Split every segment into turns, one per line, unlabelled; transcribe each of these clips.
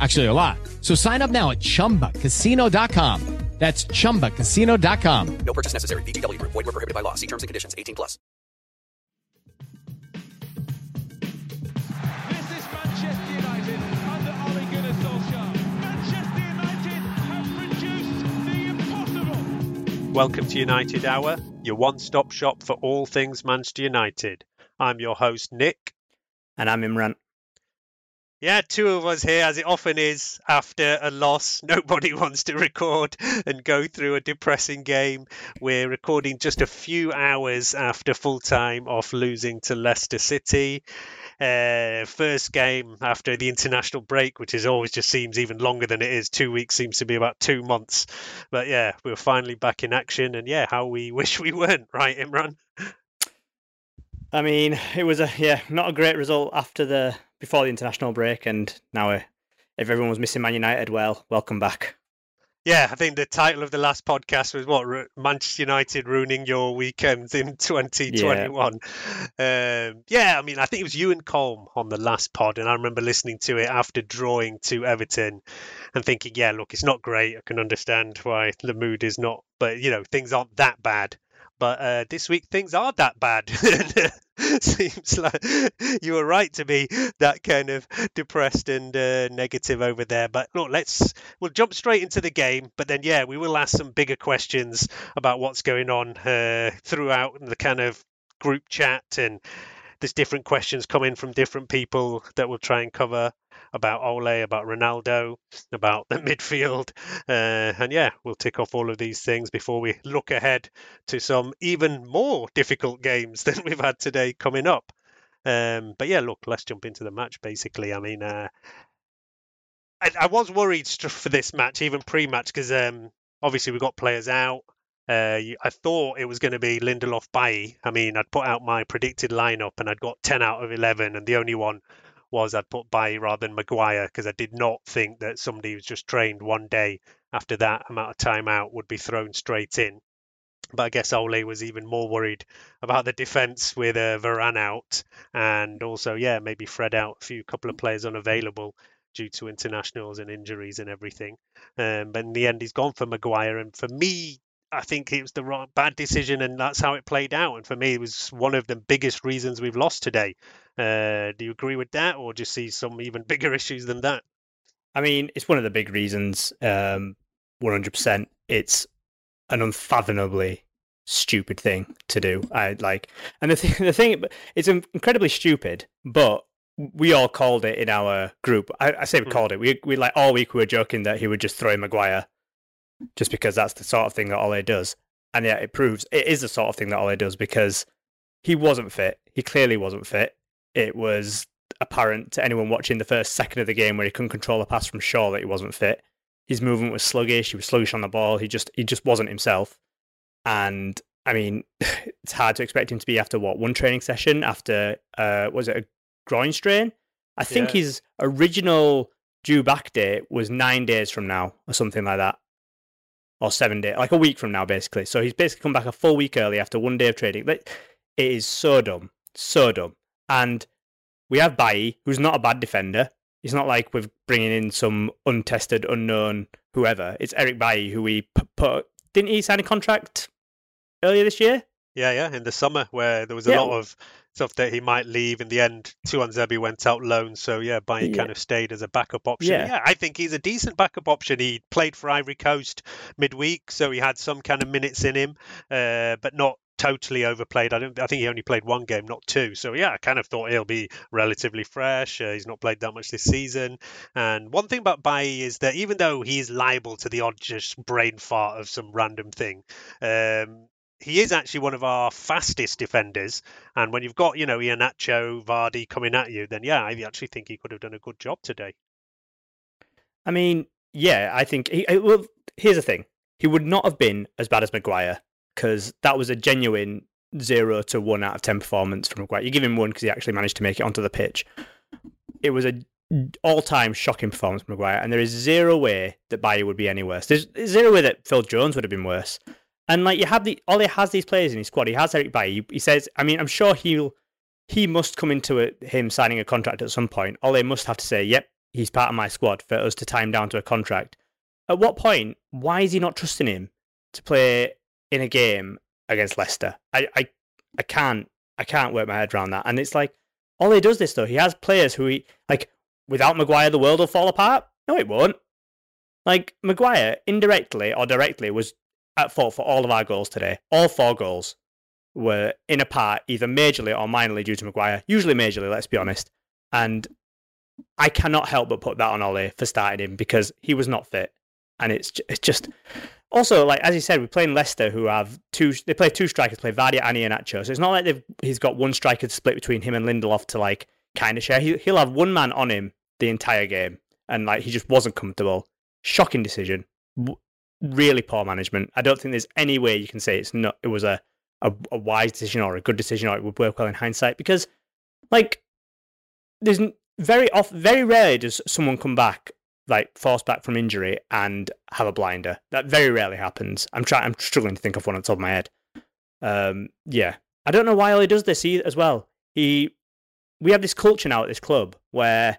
Actually, a lot. So sign up now at chumbacasino.com. That's chumbacasino.com.
No purchase necessary. VGW Group. Void were prohibited by law. See terms and conditions. 18 plus.
This is Manchester United under Ole Gunnar Solskjaer. Manchester United have produced the impossible.
Welcome to United Hour, your one stop shop for all things Manchester United. I'm your host, Nik.
And I'm Imran.
Yeah, two of us here, as it often is after a loss. Nobody wants to record and go through a depressing game. We're recording just a few hours after full time of losing to Leicester City. Uh, first game after the international break, which is always just seems even longer than it is. Two weeks seems to be about two months. But yeah, we're finally back in action, and yeah, how we wish we weren't, right, Imran?
I mean, it was a yeah, not a great result after the before the international break, and now uh, if everyone was missing Man United, well, welcome back.
Yeah, I think the title of the last podcast was what Manchester United ruining your weekend in 2021. Yeah. Um, yeah, I mean, I think it was you and Colm on the last pod, and I remember listening to it after drawing to Everton and thinking, yeah, look, it's not great. I can understand why the mood is not, but you know, things aren't that bad. But uh, this week things are that bad. Seems like you were right to be that kind of depressed and uh, negative over there. But look, let's we'll jump straight into the game. But then, yeah, we will ask some bigger questions about what's going on uh, throughout the kind of group chat and there's different questions coming from different people that we'll try and cover about Ole, about Ronaldo, about the midfield. Uh, and yeah, we'll tick off all of these things before we look ahead to some even more difficult games than we've had today coming up. Um, but yeah, look, let's jump into the match basically. I mean, uh, I, I, was worried for this match, even pre match, because um, obviously we got players out. Uh, I thought it was going to be Lindelof Bailly. I mean, I'd put out my predicted lineup and I'd got 10 out of 11, and the only one was I'd put Bailly rather than Maguire because I did not think that somebody who's just trained one day after that amount of time out would be thrown straight in. But I guess Ole was even more worried about the defence with uh, Varane out, and also, yeah, maybe Fred out, a few couple of players unavailable due to internationals and injuries and everything. Um, but in the end, he's gone for Maguire, and for me, I think it was the wrong, bad decision, and that's how it played out. And for me, it was one of the biggest reasons we've lost today. Uh, do you agree with that, or do you see some even bigger issues than that?
I mean, it's one of the big reasons. Um, 100%. It's an unfathomably stupid thing to do. I like, and the thing, the thing, it's incredibly stupid, but we all called it in our group. I, I say we mm. called it. We we like all week we were joking that he would just throw Maguire just because that's the sort of thing that Ole does. And yet it proves it is the sort of thing that Ole does because he wasn't fit. He clearly wasn't fit. It was apparent to anyone watching the first second of the game where he couldn't control a pass from Shaw that he wasn't fit. His movement was sluggish. He was sluggish on the ball. He just he just wasn't himself. And I mean, it's hard to expect him to be after what one training session after uh was it a groin strain? I think yeah. his original due back date was nine days from now or something like that or seven days, like a week from now, basically. So he's basically come back a full week early after one day of trading. It is so dumb, so dumb. And we have Bailly, who's not a bad defender. It's not like we're bringing in some untested, unknown whoever. It's Eric Bailly, who we put. Didn't he sign a contract earlier this year?
Yeah, yeah, in the summer where there was a yeah. lot of stuff that he might leave. In the end, Tuanzebe went out loan, so yeah, Bailly yeah. kind of stayed as a backup option. Yeah. yeah, I think he's a decent backup option. He played for Ivory Coast midweek, so he had some kind of minutes in him, uh, but not totally overplayed. I don't. I think he only played one game, not two. So yeah, I kind of thought he'll be relatively fresh. Uh, he's not played that much this season. And one thing about Bailly is that even though he's liable to the odd just brain fart of some random thing, um, he is actually one of our fastest defenders. And when you've got you know Iheanacho, Vardy coming at you, then yeah, I actually think he could have done a good job today.
I mean, yeah, I think. He, well, here's the thing: he would not have been as bad as Maguire because that was a genuine zero to one out of ten performance from Maguire. You give him one because he actually managed to make it onto the pitch. It was a all-time shocking performance from Maguire, and there is zero way that Bailly would be any worse. There's, zero way that Phil Jones would have been worse. And like you have the, Ole has these players in his squad. He has Eric Bailly. He, he says, I mean, I'm sure he'll he must come into it, him signing a contract at some point. Ole must have to say, "Yep, he's part of my squad" for us to tie him down to a contract. At what point? Why is he not trusting him to play in a game against Leicester. I, I, I can't I can't work my head around that. And it's like he does this though. He has players who he like without Maguire the world will fall apart. No, it won't. Like Maguire indirectly or directly was at fault for all of our goals today. All four goals were in a part either majorly or minorly due to Maguire. Usually majorly, let's be honest. And I cannot help but put that on Ole for starting him because he was not fit. And it's it's just also, like as you said, we're playing Leicester, who have two. They play two strikers, play Vardy and Iheanacho. So it's not like they've he's got one striker to split between him and Lindelof to like kind of share. He, he'll have one man on him the entire game, and like he just wasn't comfortable. Shocking decision. Really poor management. I don't think there's any way you can say it's not. It was a a, a wise decision or a good decision or it would work well in hindsight because, like, there's very off very rarely does someone come back like force back from injury and have a blinder. That very rarely happens. I'm trying. I'm struggling to think of one on top of my head. Um, yeah, I don't know why he does this as well. He, we have this culture now at this club where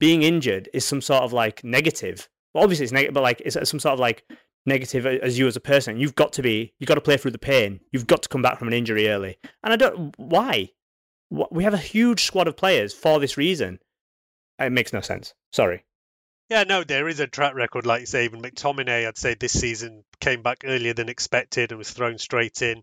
being injured is some sort of like negative. Well, obviously it's negative, but like it's some sort of like negative as you as a person. You've got to be. You've got to play through the pain. You've got to come back from an injury early. And I don't why. We have a huge squad of players for this reason. It makes no sense. Sorry.
Yeah, no, there is a track record, like you say. Even McTominay, I'd say this season came back earlier than expected and was thrown straight in.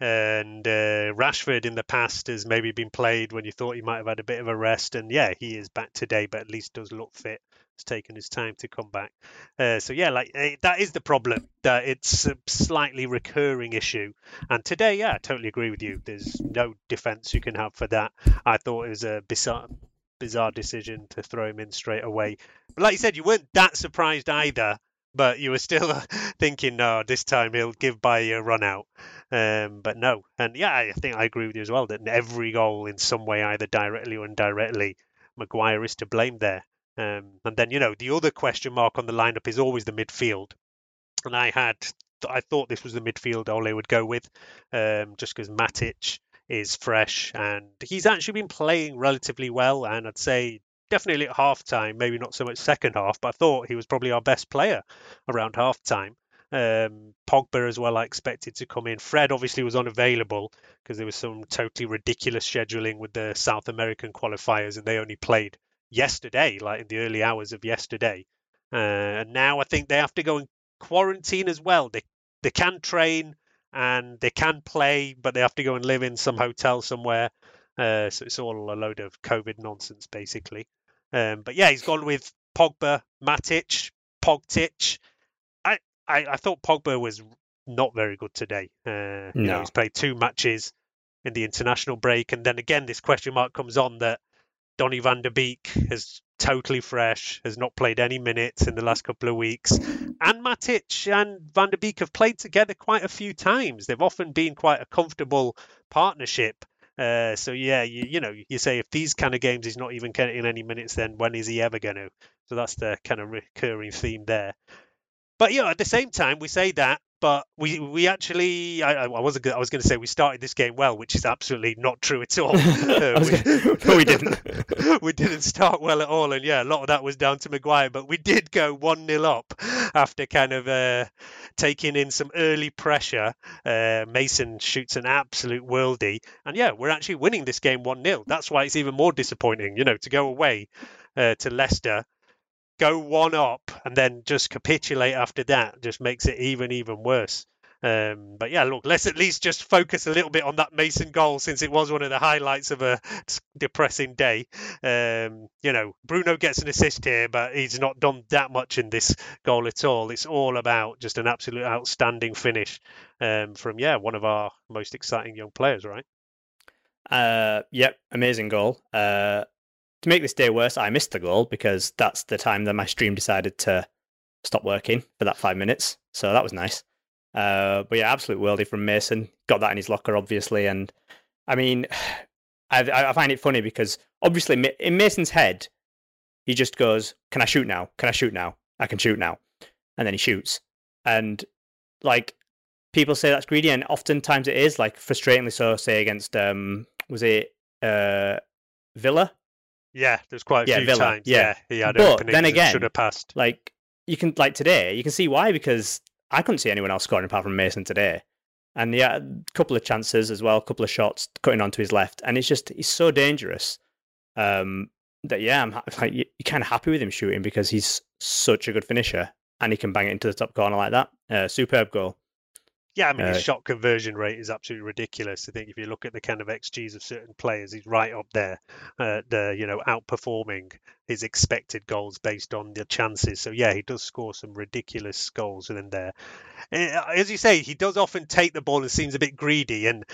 And uh, Rashford in the past has maybe been played when you thought he might have had a bit of a rest. And yeah, he is back today, but at least does look fit. It's taken his time to come back. Uh, so yeah, like uh, that is the problem. That it's a slightly recurring issue. And today, yeah, I totally agree with you. There's no defense you can have for that. I thought it was a bizarre, bizarre decision to throw him in straight away. But like you said, you weren't that surprised either, but you were still thinking, no, this time he'll give by a run out. Um, but no, and yeah, I think I agree with you as well that every goal in some way, either directly or indirectly, Maguire is to blame there. Um, and then you know the other question mark on the lineup is always the midfield, and I had I thought this was the midfield Ole would go with, um, just because Matic is fresh and he's actually been playing relatively well. And I'd say definitely at half time, maybe not so much second half, but I thought he was probably our best player around half time. Um, Pogba as well, I expected to come in. Fred obviously was unavailable because there was some totally ridiculous scheduling with the South American qualifiers, and they only played yesterday, like in the early hours of yesterday. Uh, and now I think they have to go in quarantine as well. They they can train, and they can play, but they have to go and live in some hotel somewhere. Uh, so it's all a load of COVID nonsense, basically. Um, but yeah, he's gone with Pogba, Matic, Pogtic. I, I, I thought Pogba was not very good today. Uh, no. You know, he's played two matches in the international break, and then again, this question mark comes on that Donny van der Beek has totally fresh, has not played any minutes in the last couple of weeks. And Matic and Van der Beek have played together quite a few times. They've often been quite a comfortable partnership. Uh, so yeah, you, you know, you say if these kind of games he's not even getting any minutes, then when is he ever going to? So that's the kind of recurring theme there. But you know, at the same time, we say that, but we we actually I, I wasn't I was going to say we started this game well, which is absolutely not true at all. Uh, we,
gonna- we didn't.
we didn't start well at all, and yeah, a lot of that was down to Maguire. But we did go one 0 up after kind of uh, taking in some early pressure. Uh, Mason shoots an absolute worldie, and yeah, we're actually winning this game one 0 That's why it's even more disappointing, you know, to go away uh, to Leicester go one up and then just capitulate after that just makes it even even worse. Um, but yeah, look, let's at least just focus a little bit on that Mason goal since it was one of the highlights of a depressing day. Um, you know, Bruno gets an assist here, but he's not done that much in this goal at all. It's all about just an absolute outstanding finish um, from yeah one of our most exciting young players, right?
Uh, yep, amazing goal. Uh, to make this day worse, I missed the goal because that's the time that my stream decided to stop working for that five minutes. So that was nice. Uh, but yeah, absolute worldie from Mason. Got that in his locker, obviously. And I mean, I, I find it funny because obviously in Mason's head, he just goes, "Can I shoot now? Can I shoot now? I can shoot now," and then he shoots. And like people say that's greedy, and oftentimes it is. Like frustratingly so. Say against um, was it uh, Villa?
Yeah, there's quite a
Yeah,
few
Villa,
times.
yeah.
he had
But
openings
then again,
should have passed.
Like you can like today, you can see why because I couldn't see anyone else scoring apart from Mason today. And yeah, a couple of chances as well, a couple of shots cutting onto his left, and it's just he's so dangerous. Um, that yeah, I'm like you- you're kind of happy with him shooting because he's such a good finisher and he can bang it into the top corner like that. Uh, superb goal.
Yeah, I mean, his
Uh,
shot conversion rate is absolutely ridiculous. I think if you look at the kind of XGs of certain players, he's right up there, uh, the you know outperforming his expected goals based on the chances. So yeah, he does score some ridiculous goals within there. Uh, As you say, he does often take the ball and seems a bit greedy. And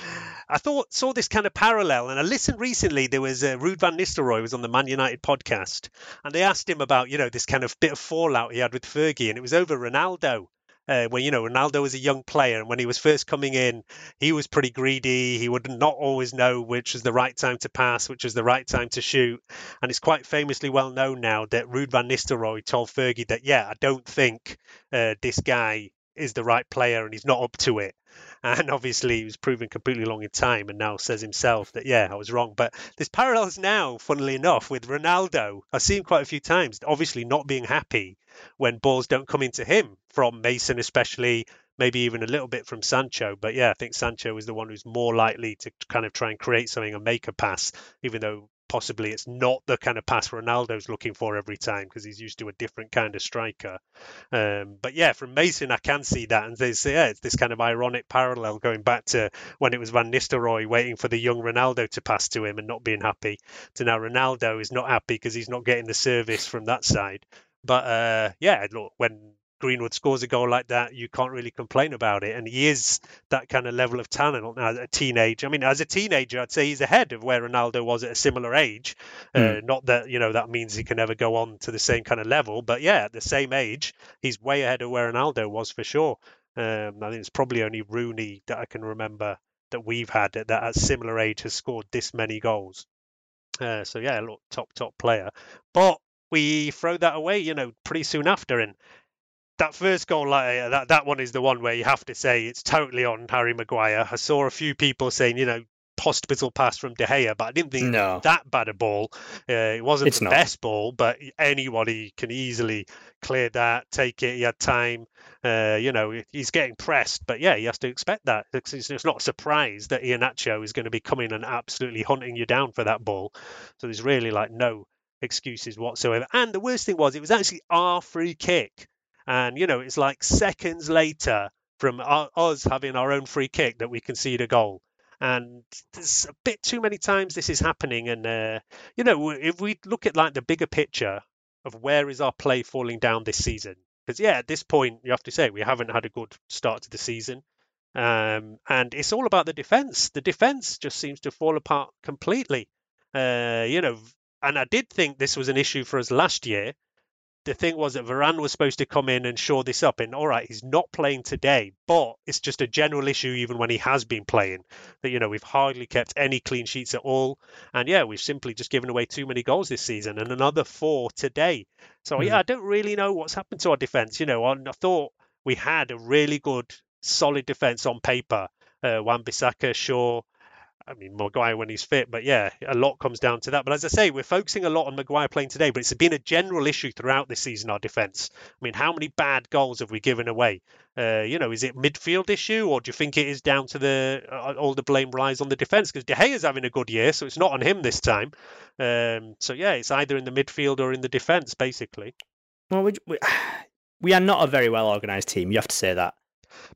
I thought saw this kind of parallel. And I listened recently. There was uh, Ruud van Nistelrooy was on the Man United podcast, and they asked him about you know this kind of bit of fallout he had with Fergie, and it was over Ronaldo uh, when you know Ronaldo was a young player and when he was first coming in, he was pretty greedy. He would not always know which was the right time to pass, which was the right time to shoot. And it's quite famously well known now that Ruud van Nistelrooy told Fergie that, yeah, I don't think uh, this guy is the right player and he's not up to it. And obviously, he was proven completely wrong in time, and now says himself that yeah, I was wrong. But there's parallels now, funnily enough, with Ronaldo. I've seen quite a few times, obviously not being happy when balls don't come into him from Mason, especially maybe even a little bit from Sancho. But yeah, I think Sancho is the one who's more likely to kind of try and create something and make a pass, even though possibly it's not the kind of pass Ronaldo's looking for every time because he's used to a different kind of striker. Um, but yeah, from Mason, I can see that, and there's yeah, it's this kind of ironic parallel going back to when it was Van Nistelrooy waiting for the young Ronaldo to pass to him and not being happy, to now Ronaldo is not happy because he's not getting the service from that side. But uh, yeah, look, when Greenwood scores a goal like that, you can't really complain about it. And he is that kind of level of talent now, a teenager. I mean, as a teenager, I'd say he's ahead of where Ronaldo was at a similar age. Uh, not that you know that means he can never go on to the same kind of level, but yeah, at the same age, he's way ahead of where Ronaldo was for sure. Um, I think it's probably only Rooney that I can remember that we've had that at a similar age has scored this many goals. Uh, so yeah, look, top top player, but we throw that away, you know, pretty soon after, and that first goal, like uh, that, that one is the one where you have to say it's totally on Harry Maguire. I saw a few people saying, you know, hospital pass from De Gea, but I didn't think
No.
that bad a ball. Uh, it wasn't
It's
the
not.
best ball, but anybody can easily clear that, take it. He had time. Uh, you know, he's getting pressed, but yeah, he has to expect that. It's, it's not a surprise that Iheanacho is going to be coming and absolutely hunting you down for that ball. So there's really like no excuses whatsoever. And the worst thing was, it was actually our free kick. And, you know, it's like seconds later from our, us having our own free kick that we concede a goal. And there's a bit too many times this is happening. And, uh, you know, if we look at like the bigger picture of where is our play falling down this season, because, yeah, at this point, you have to say we haven't had a good start to the season. Um, and it's all about the defense. The defense just seems to fall apart completely. Uh, you know, and I did think this was an issue for us last year, the thing was that Varane was supposed to come in and shore this up. And all right, he's not playing today, but it's just a general issue even when he has been playing. That you know we've hardly kept any clean sheets at all, and yeah, we've simply just given away too many goals this season, and another four today. So
Hmm.
yeah, I don't really know what's happened to our defense. You know, I I thought we had a really good, solid defense on paper. Uh, Wan-Bissaka, Shaw. I mean, Maguire when he's fit, but yeah, a lot comes down to that. But as I say, we're focusing a lot on Maguire playing today, but it's been a general issue throughout this season, our defence. I mean, how many bad goals have we given away? Uh, you know, is it midfield issue, or do you think it is down to the uh, all the blame lies on the defence? Because De Gea's having a good year, so it's not on him this time. Um, so yeah, it's either in the midfield or in the defence, basically.
Well, we, we, we are not a very well organised team. You have to say that.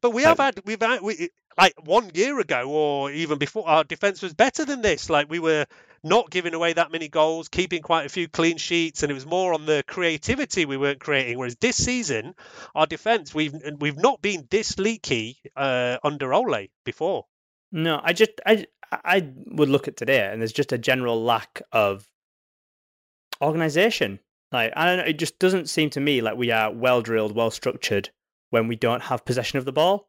But we have had we've had we, like one year ago or even before our defense was better than this. Like we were not giving away that many goals, keeping quite a few clean sheets, and it was more on the creativity we weren't creating. Whereas this season, our defense we've we've not been this leaky uh, under Ole before.
No, I just I I would look at today, and there's just a general lack of organisation. Like I don't know, it just doesn't seem to me like we are well drilled, well structured when we don't have possession of the ball,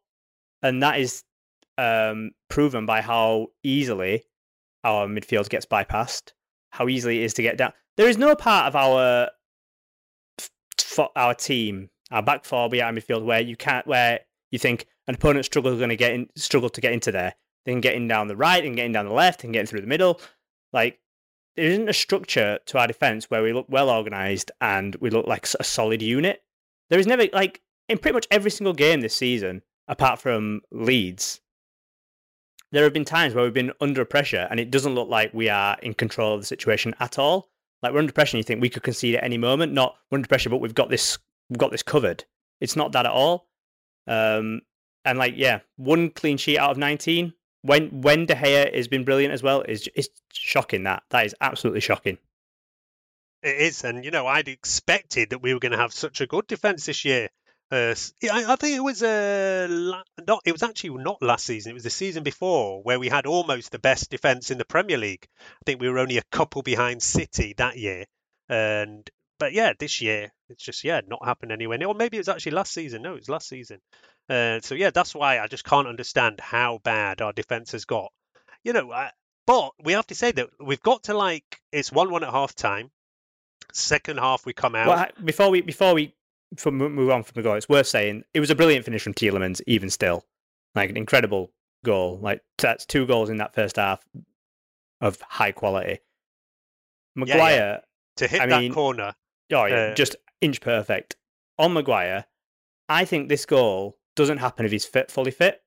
and that is um, proven by how easily our midfield gets bypassed, how easily it is to get down. There is no part of our our team, our back four, be our midfield, where you can't, where you think an opponent struggles going to get in, struggle to get into there, then getting down the right and getting down the left and getting through the middle. Like there isn't a structure to our defense where we look well organized and we look like a solid unit. There is never like in pretty much every single game this season, apart from Leeds. There have been times where we've been under pressure and it doesn't look like we are in control of the situation at all. Like we're under pressure and you think we could concede at any moment. Not we're under pressure, but we've got this we've got this covered. It's not that at all. Um, and like yeah, one clean sheet out of nineteen. When when De Gea has been brilliant as well is it's shocking. That that is absolutely shocking.
It is, and you know, I'd expected that we were going to have such a good defence this year. Uh, yeah, I, I think it was uh, la- not. It was actually not last season. It was the season before where we had almost the best defence in the Premier League. I think we were only a couple behind City that year, and but yeah, this year it's just yeah not happened anywhere. Or maybe it was actually last season. No, it was last season. Uh, so yeah, that's why I just can't understand how bad our defence has got. You know, I, but we have to say that we've got to like it's one-one at half time. Second half we come out.
Well, before we before we we move on from the goal, it's worth saying it was a brilliant finish from Tielemans. Even still, like an incredible goal. Like that's two goals in that first half of high quality.
yeah.
Maguire,
to hit
I
that
mean,
corner.
oh yeah,
Uh,
just inch perfect on Maguire. I think this goal doesn't happen if he's fit, fully fit,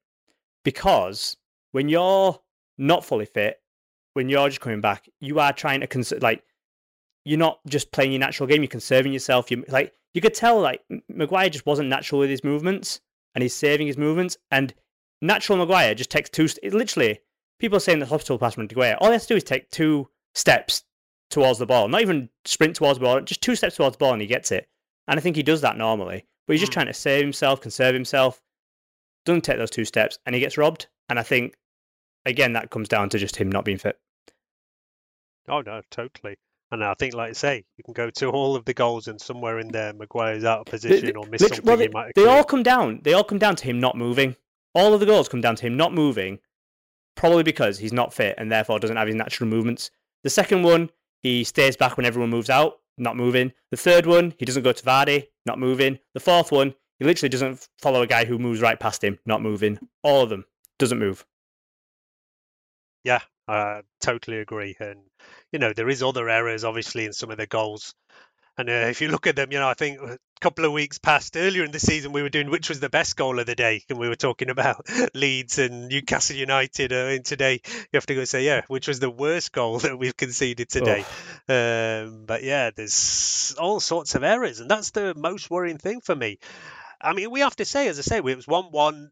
because when you're not fully fit, when you're just coming back, you are trying to cons- like you're not just playing your natural game. You're conserving yourself. You like you could tell like Maguire just wasn't natural with his movements, and he's saving his movements. And natural Maguire just takes two. St- it literally, people are saying the hospital pass from Maguire. All he has to do is take two steps towards the ball, not even sprint towards the ball, just two steps towards the ball, and he gets it. And I think he does that normally, but he's just
Mm.
trying to save himself, conserve himself. Doesn't take those two steps, and he gets robbed. And I think again that comes down to just him not being fit.
Oh no, totally. And I think, like I say, you can go to all of the goals, and somewhere in there, Maguire's out of position or missed
Lit-
something
well,
he
they,
might
they all come down. They all come down to him not moving. All of the goals come down to him not moving, probably because he's not fit and therefore doesn't have his natural movements. The second one, he stays back when everyone moves out, not moving. The third one, he doesn't go to Vardy, not moving. The fourth one, he literally doesn't follow a guy who moves right past him, not moving. All of them doesn't move.
Yeah, I totally agree. And you know, there is other errors, obviously, in some of the goals. And uh, if you look at them, you know, I think a couple of weeks past earlier in the season, we were doing which was the best goal of the day, and we were talking about Leeds and Newcastle United. Uh, and today, you have to go say, yeah, which was the worst goal that we've conceded today. Um, but yeah, there's all sorts of errors, and that's the most worrying thing for me. I mean, we have to say, as I say, it was one-one. That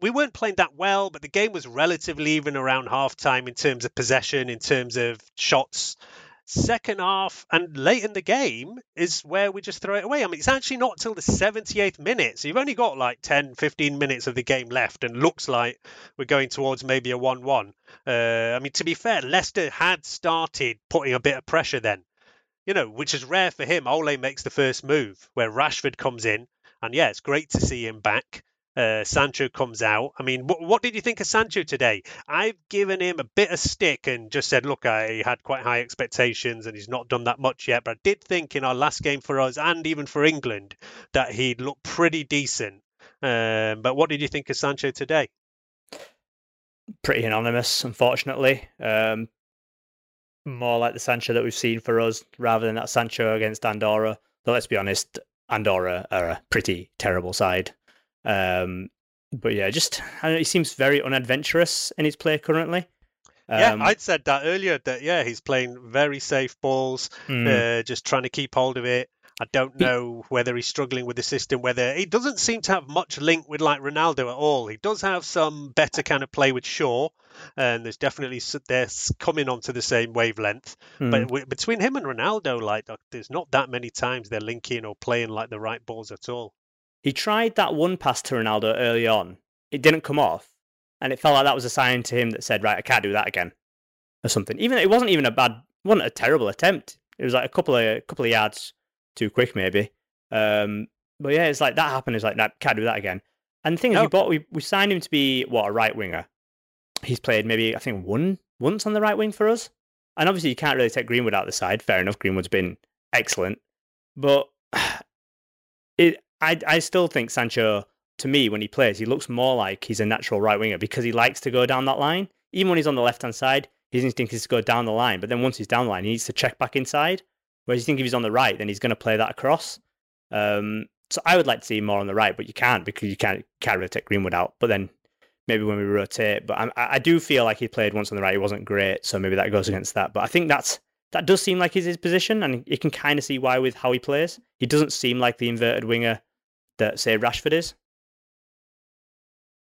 we weren't playing that well, but the game was relatively even around half time in terms of possession, in terms of shots. Second half and late in the game is where we just throw it away. I mean, it's actually not till the 78th minute. So you've only got like 10, 15 minutes of the game left and looks like we're going towards maybe a 1 1. Uh, I mean, to be fair, Leicester had started putting a bit of pressure then. you know, which is rare for him. Ole makes the first move where Rashford comes in, and yeah, it's great to see him back. Uh, Sancho comes out. I mean, what, what did you think of Sancho today? I've given him a bit of stick and just said, look, I had quite high expectations and he's not done that much yet. But I did think in our last game for us and even for England that he'd look pretty decent. Um, but what did you think of Sancho today?
Pretty anonymous, unfortunately. Um, more like the Sancho that we've seen for us rather than that Sancho against Andorra. Though let's be honest, Andorra are a pretty terrible side. Um, but yeah, just I know, he seems very unadventurous in his play currently. Um,
yeah, I'd said that earlier. That yeah, he's playing very safe balls,
mm,
uh, just trying to keep hold of it. I don't know whether he's struggling with the system. Whether he doesn't seem to have much link with like Ronaldo at all. He does have some better kind of play with Shaw, and there's definitely they're coming onto the same wavelength.
mm.
But w- between him and Ronaldo, like there's not that many times they're linking or playing like the right balls at all.
He tried that one pass to Ronaldo early on. It didn't come off, and it felt like that was a sign to him that said, "Right, I can't do that again," or something. Even it wasn't even a bad, wasn't a terrible attempt. It was like a couple of a couple of yards too quick, maybe. Um, but yeah, it's like that happened. It's like, nah, can't do that again. And the thing is, we bought we we signed him to be what a right winger. He's played maybe I think one once on the right wing for us, and obviously you can't really take Greenwood out the side. Fair enough, Greenwood's been excellent, but it I I still think Sancho to me when he plays he looks more like he's a natural right winger because he likes to go down that line. Even when he's on the left hand side, his instinct is to go down the line. But then once he's down the line, he needs to check back inside. Whereas you think if he's on the right, then he's going to play that across. Um, so I would like to see him more on the right, but you can't because you can't can't really take Greenwood out. But then maybe when we rotate, but I, I do feel like he played once on the right, he wasn't great, so maybe that goes against that. But I think that's that does seem like is his position, and you can kind of see why with how he plays. He doesn't seem like the inverted winger that say Rashford is.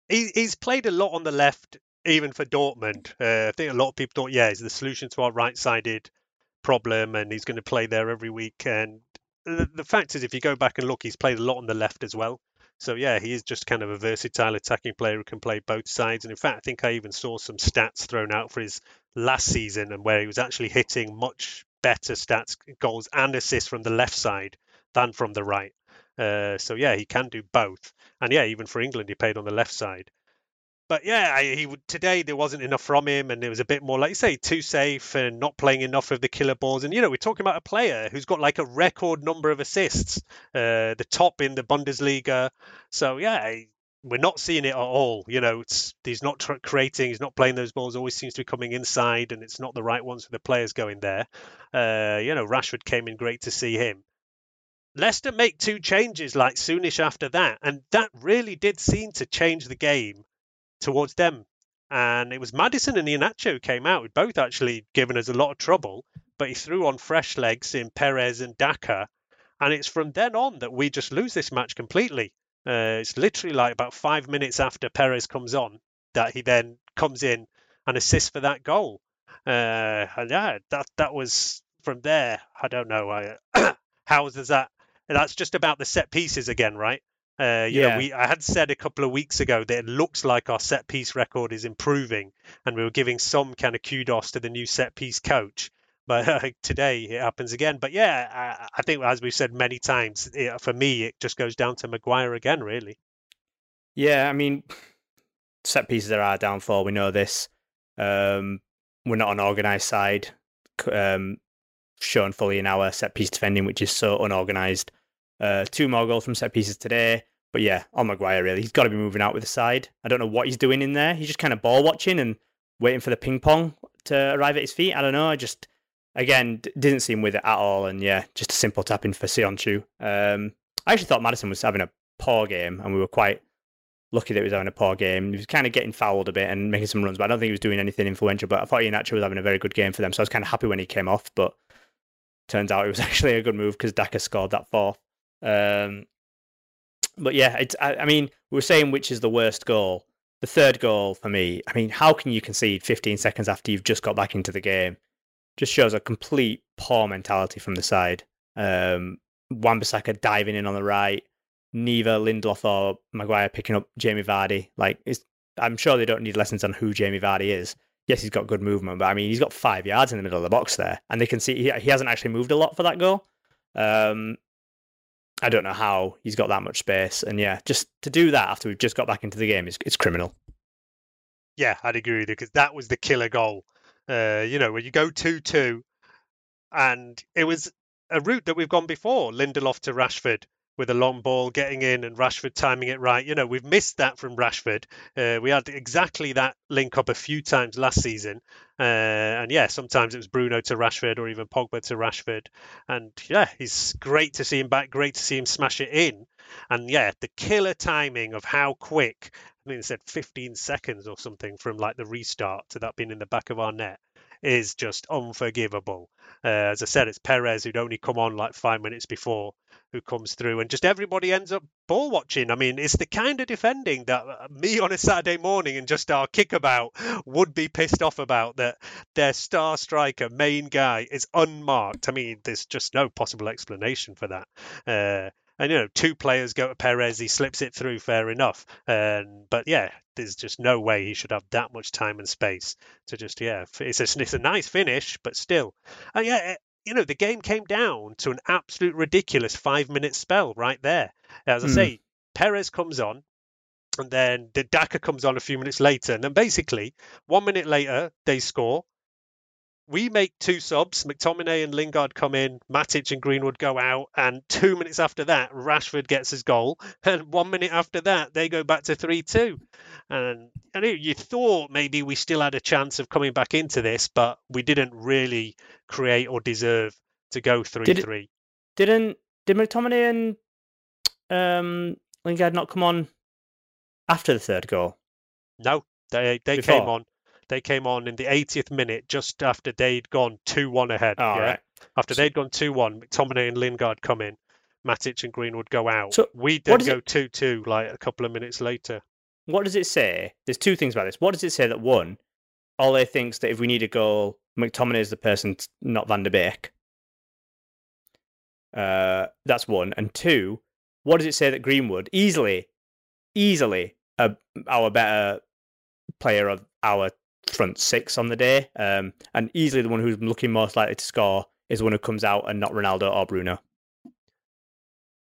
he, he's played a lot on the left, even for Dortmund. Uh, I think a lot of people thought, yeah, he's the solution to our right-sided problem, and he's going to play there every week. And the, the fact is, if you go back and look, he's played a lot on the left as well. So yeah, he is just kind of a versatile attacking player who can play both sides. And in fact, I think I even saw some stats thrown out for his last season, and where he was actually hitting much better stats, goals and assists from the left side than from the right. Uh, so yeah, he can do both. And yeah, even for England, he played on the left side. But yeah, I, he today there wasn't enough from him, and it was a bit more like you say, too safe and not playing enough of the killer balls. And you know, we're talking about a player who's got like a record number of assists, uh, the top in the Bundesliga. So yeah, we're not seeing it at all. You know, he's not tr- creating, he's not playing those balls. Always seems to be coming inside, and it's not the right ones for the players going there. Uh, you know, Rashford came in great to see him. Leicester make two changes like soonish after that, and that really did seem to change the game towards them. And it was Maddison and Iheanacho came out, who'd both actually given us a lot of trouble, but he threw on fresh legs in Perez and Daka. And it's from then on that we just lose this match completely. Uh, it's literally like about five minutes after Perez comes on that he then comes in and assists for that goal. Uh, and yeah, that that was from there. I don't know. I, how does that? That's just about the set pieces again, right? Uh, you know,
Yeah.
we I had said a couple of weeks ago that it looks like our set piece record is improving, and we were giving some kind of kudos to the new set piece coach. But uh, today it happens again. But yeah, I, I think as we've said many times, it, for me it just goes down to Maguire again, really.
Yeah, I mean, set pieces are our downfall. We know this. Um, we're not an organised side, um, shown fully in our set piece defending, which is so unorganised. Uh, two more goals from set pieces today. But yeah, on Maguire, really. He's got to be moving out with the side. I don't know what he's doing in there. He's just kind of ball watching and waiting for the ping pong to arrive at his feet. I don't know. I just, again, d- didn't seem with it at all. And yeah, just a simple tap in for Söyüncü. Um, I actually thought Maddison was having a poor game, and we were quite lucky that he was having a poor game. He was kind of getting fouled a bit and making some runs, but I don't think he was doing anything influential. But I thought Iheanacho was having a very good game for them, so I was kind of happy when he came off. But turns out it was actually a good move because Daka scored that fourth. Um, but yeah, it's. I, I mean, we were saying which is the worst goal. The third goal for me. I mean, how can you concede 15 seconds after you've just got back into the game? Just shows a complete poor mentality from the side. Um, Wan-Bissaka diving in on the right, neither Lindelof or Maguire picking up Jamie Vardy. Like, I'm sure they don't need lessons on who Jamie Vardy is. Yes, he's got good movement, but I mean, he's got five yards in the middle of the box there, and they can see he, he hasn't actually moved a lot for that goal. Um, I don't know how he's got that much space, and yeah, just to do that after we've just got back into the game is it's criminal.
Yeah, I'd agree with you because that was the killer goal. Uh, you know, when you go two-two, and it was a route that we've gone before, Lindelof to Rashford with a long ball getting in and Rashford timing it right. You know, we've missed that from Rashford. Uh, we had exactly that link up a few times last season. Uh, and yeah, sometimes it was Bruno to Rashford or even Pogba to Rashford. And yeah, it's great to see him back, great to see him smash it in. And yeah, the killer timing of how quick, I think it said 15 seconds or something from like the restart to that being in the back of our net is just unforgivable. Uh, as I said, it's Perez who'd only come on like five minutes before who comes through, and just everybody ends up ball watching. I mean, it's the kind of defending that uh, me on a Saturday morning and just our kickabout would be pissed off about that their star striker, main guy, is unmarked. I mean, there's just no possible explanation for that. Uh, and you know, two players go to Perez, he slips it through, fair enough. Um, but yeah, there's just no way he should have that much time and space to just yeah. It's a it's a nice finish, but still, and yeah, you know, the game came down to an absolute ridiculous five minute spell right there. As I
Mm.
say, Perez comes on, and then the Daka comes on a few minutes later, and then basically one minute later they score. We make two subs. McTominay and Lingard come in. Matic and Greenwood go out, and two minutes after that, Rashford gets his goal, and one minute after that, they go back to three-two. And I know you thought maybe we still had a chance of coming back into this, but we didn't really create or deserve to go three-three.
Didn't did McTominay and um, Lingard not come on after the third goal?
No, they they came on. They came on in the 80th minute, just after they'd gone two-one ahead.
Oh,
yeah?
right.
After they'd gone two-one, McTominay and Lingard come in. Matic and Greenwood go out.
So,
we then
does
go
it-
two-two, like a couple of minutes later.
What does it say? There's two things about this. What does it say that one, Ole thinks that if we need a goal, McTominay is the person, not Van der Beek. Uh, that's one. And two, what does it say that Greenwood easily, easily, uh, our better player of our front six on the day, um, and easily the one who's looking most likely to score is the one who comes out and not Ronaldo or Bruno.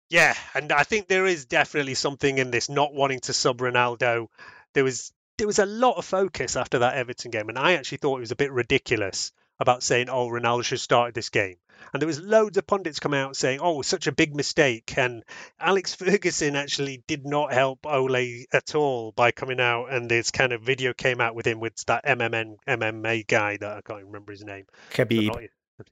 Yeah, and I think there is definitely something in this not wanting to sub Ronaldo. There was there was a lot of focus after that Everton game, and I actually thought it was a bit ridiculous about saying, "Oh, Ronaldo should start this game." And there was loads of pundits coming out saying, "Oh, such a big mistake." And Alex Ferguson actually did not help Ole at all by coming out, and this kind of video came out with him with that MMN MMA guy that I can't remember his name. I'm
Khabib.
not-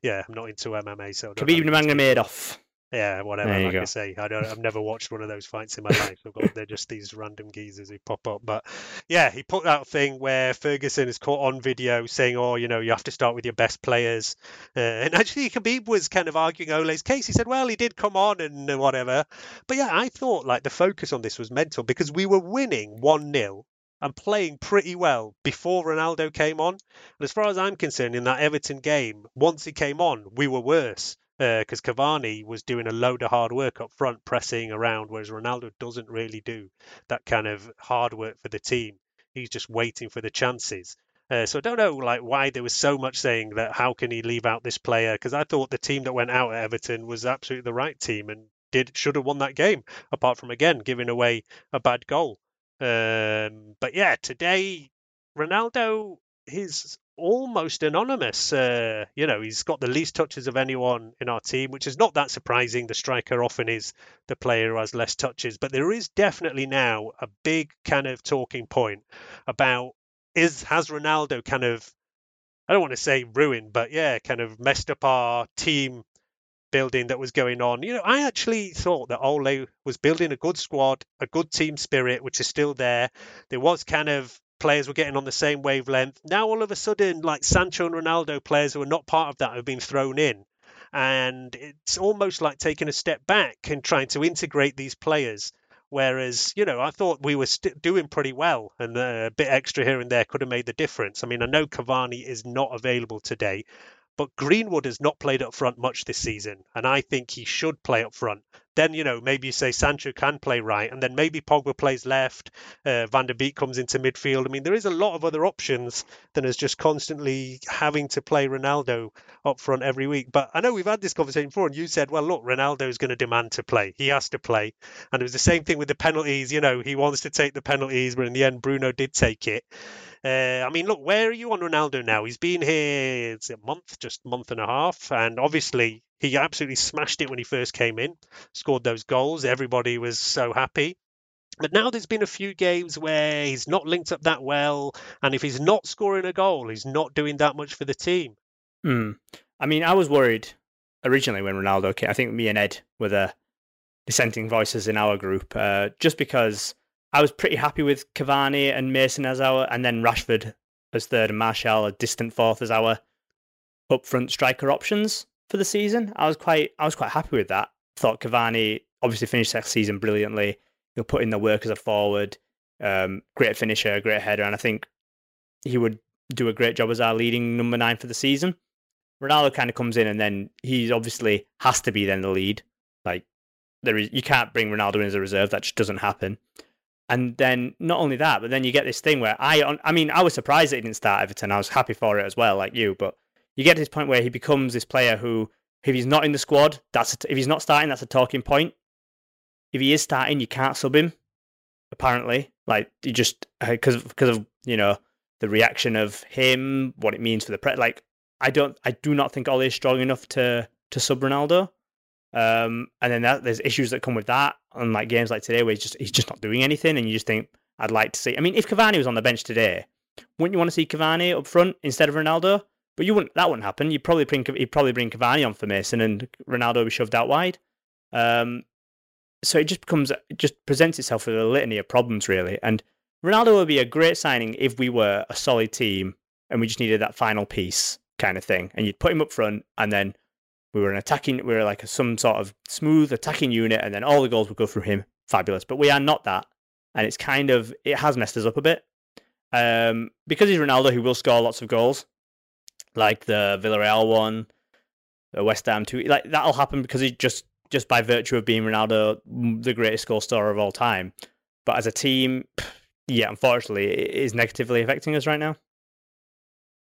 yeah, I'm not into MMA, so I don't know
Khabib. Nurmagomedov.
Yeah, whatever. Like I say, I don't. I've never watched one of those fights in my life. Got, they're just these random geezers who pop up. But yeah, he put that thing where Ferguson is caught on video saying, "Oh, you know, you have to start with your best players." Uh, and actually, Khabib was kind of arguing Ole's case. He said, "Well, he did come on and whatever." But yeah, I thought like the focus on this was mental because we were winning one 0 and playing pretty well before Ronaldo came on. And as far as I'm concerned, in that Everton game, once he came on, we were worse because Cavani was doing a load of hard work up front, pressing around, whereas Ronaldo doesn't really do that kind of hard work for the team. He's just waiting for the chances. Uh, so I don't know, like why there was so much saying that how can he leave out this player? Because I thought the team that went out at Everton was absolutely the right team and did should have won that game. Apart from again giving away a bad goal. Um, but yeah, today Ronaldo is almost anonymous. Uh, you know, he's got the least touches of anyone in our team, which is not that surprising. The striker often is the player who has less touches, but there is definitely now a big kind of talking point about is has Ronaldo kind of I don't want to say ruined, but yeah, kind of messed up our team building that was going on. You know, I actually thought that Ole was building a good squad, a good team spirit, which is still there. There was kind of players were getting on the same wavelength. Now all of a sudden, like Sancho and Ronaldo, players who are not part of that have been thrown in. And it's almost like taking a step back and trying to integrate these players. Whereas, you know, I thought we were st- doing pretty well, and uh, a bit extra here and there could have made the difference. I mean, I know Cavani is not available today, But Greenwood has not played up front much this season, and I think he should play up front. Then, you know, maybe you say Sancho can play right, and then maybe Pogba plays left, uh, Van der Beek comes into midfield. I mean, there is a lot of other options than as just constantly having to play Ronaldo up front every week. But I know we've had this conversation before, and you said, well, look, Ronaldo is going to demand to play. He has to play. And it was the same thing with the penalties. You know, he wants to take the penalties, but in the end, Bruno did take it. Uh, I mean, look, where are you on Ronaldo now? He's been here it's a month, just month and a half, and obviously he absolutely smashed it when he first came in, scored those goals. Everybody was so happy. But now there's been a few games where he's not linked up that well, and if he's not scoring a goal, he's not doing that much for the team.
Mm. I mean, I was worried originally when Ronaldo came. I think me and Ed were the dissenting voices in our group, uh, just because I was pretty happy with Cavani and Mason as our, and then Rashford as third, and Martial a distant fourth as our up front striker options for the season. I was quite, I was quite happy with that. Thought Cavani obviously finished that season brilliantly. He'll put in the work as a forward, um, great finisher, great header, and I think he would do a great job as our leading number nine for the season. Ronaldo kind of comes in and then he's obviously has to be then the lead. Like there is, you can't bring Ronaldo in as a reserve. That just doesn't happen. And then not only that, but then you get this thing where I, I mean, I was surprised that he didn't start Everton. I was happy for it as well, like you. But you get to this point where he becomes this player who, if he's not in the squad, that's a, if he's not starting, that's a talking point. If he is starting, you can't sub him. Apparently, like you just uh, because because of you know the reaction of him, what it means for the pre. Like I don't, I do not think Ole is strong enough to to sub Ronaldo. Um, and then that, there's issues that come with that on like games like today where he's just he's just not doing anything, and you just think I'd like to see. I mean, if Cavani was on the bench today, wouldn't you want to see Cavani up front instead of Ronaldo? But you wouldn't. That wouldn't happen. You'd probably bring you'd probably bring Cavani on for Mason, and Ronaldo would be shoved out wide. Um, so it just becomes it just presents itself with a litany of problems really. And Ronaldo would be a great signing if we were a solid team and we just needed that final piece kind of thing. And you'd put him up front, and then we were an attacking, we were like some sort of smooth attacking unit, and then all the goals would go through him. Fabulous. But we are not that. And it's kind of, it has messed us up a bit. Um, because he's Ronaldo, who will score lots of goals, like the Villarreal one, the West Ham two. Like that'll happen because he just just by virtue of being Ronaldo, the greatest goal scorer of all time. But as a team, yeah, unfortunately, it is negatively affecting us right now.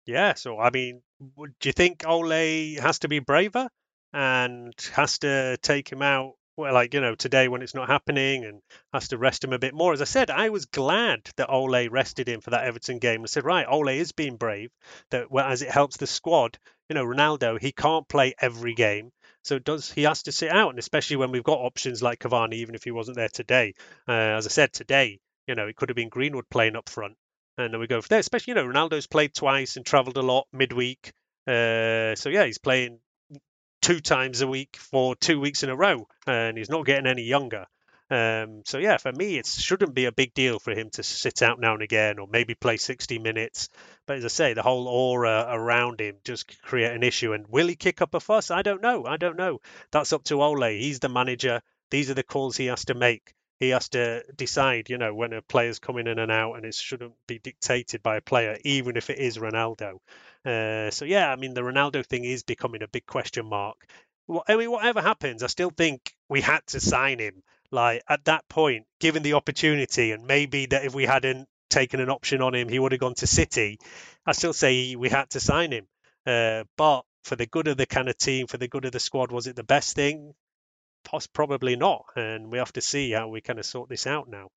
Yeah, so I mean, do you think Ole has to be braver and has to take him out? Well, like you know, today when it's not happening, and has to rest him a bit more. As I said, I was glad that Ole rested him for that Everton game. and said, right, Ole is being brave. That well, as it helps the squad. You know, Ronaldo, he can't play every game. So does he has to sit out, and especially when we've got options like Cavani, even if he wasn't there today. Uh, as I said today, you know, it could have been Greenwood playing up front, and then we go for there. Especially, you know, Ronaldo's played twice and travelled a lot midweek. Uh, so yeah, he's playing two times a week for two weeks in a row, and he's not getting any younger. Um, so yeah, for me, it shouldn't be a big deal for him to sit out now and again, or maybe play 60 minutes. But as I say, the whole aura around him just create an issue. And will he kick up a fuss? I don't know. I don't know. That's up to Ole. He's the manager. These are the calls he has to make. He has to decide, you know, when a player's coming in and out, and it shouldn't be dictated by a player, even if it is Ronaldo. Uh, so yeah, I mean, the Ronaldo thing is becoming a big question mark. I mean, whatever happens, I still think we had to sign him. Like at that point, given the opportunity, and maybe that if we hadn't taken an option on him, he would have gone to City. I still say we had to sign him. Uh, but for the good of the kind of team, for the good of the squad, was it the best thing? Probably not. And we have to see how we kind of sort this out now.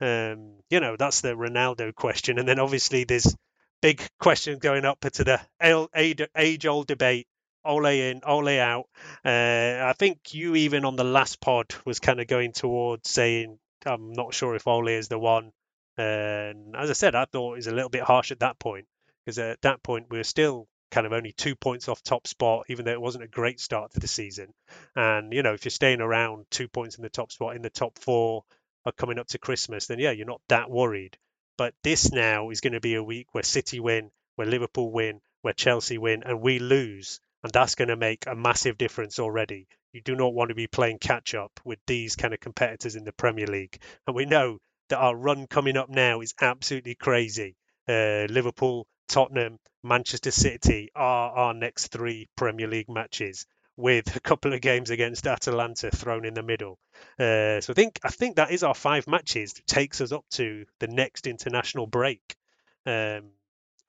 Um, you know, that's the Ronaldo question. And then obviously there's big question going up to the age old debate Ole in, Ole out. Uh, I think you even on the last pod was kind of going towards saying, I'm not sure if Ole is the one. And as I said, I thought it was a little bit harsh at that point because at that point we were still kind of only two points off top spot, even though it wasn't a great start to the season. And you know, if you're staying around two points in the top spot in the top four, are coming up to Christmas, then yeah, you're not that worried. But this now is going to be a week where City win, where Liverpool win, where Chelsea win, and we lose. And that's going to make a massive difference already. You do not want to be playing catch up with these kind of competitors in the Premier League. And we know that our run coming up now is absolutely crazy. Uh, Liverpool Tottenham, Manchester City are our next three Premier League matches, with a couple of games against Atalanta thrown in the middle. Uh, so I think I think that is our five matches. that Takes us up to the next international break. Um,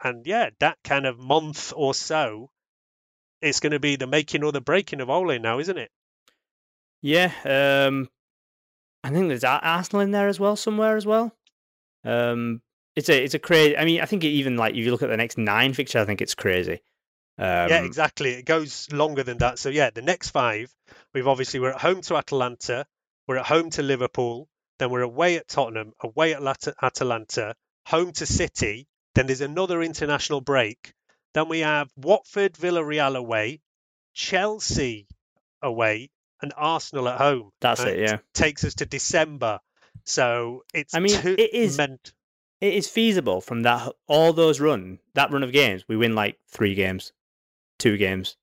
and yeah, that kind of month or so, it's going to be the making or the breaking of Ole now, isn't it?
Yeah, um, I think there's Arsenal in there as well, somewhere as well. Um, it's a it's a crazy. I mean, I think it even like if you look at the next nine fixture, I think it's crazy. Um,
yeah, exactly. It goes longer than that. So yeah, the next five, we've obviously we're at home to Atalanta, we're at home to Liverpool, then we're away at Tottenham, away at Lat- Atalanta, home to City. Then there's another international break. Then we have Watford, Villarreal away, Chelsea away, and Arsenal at home.
That's
And
it, yeah.
Takes us to December. So it's
I mean, it is-
meant
it is feasible from that all those run that run of games. We win like three games, two games.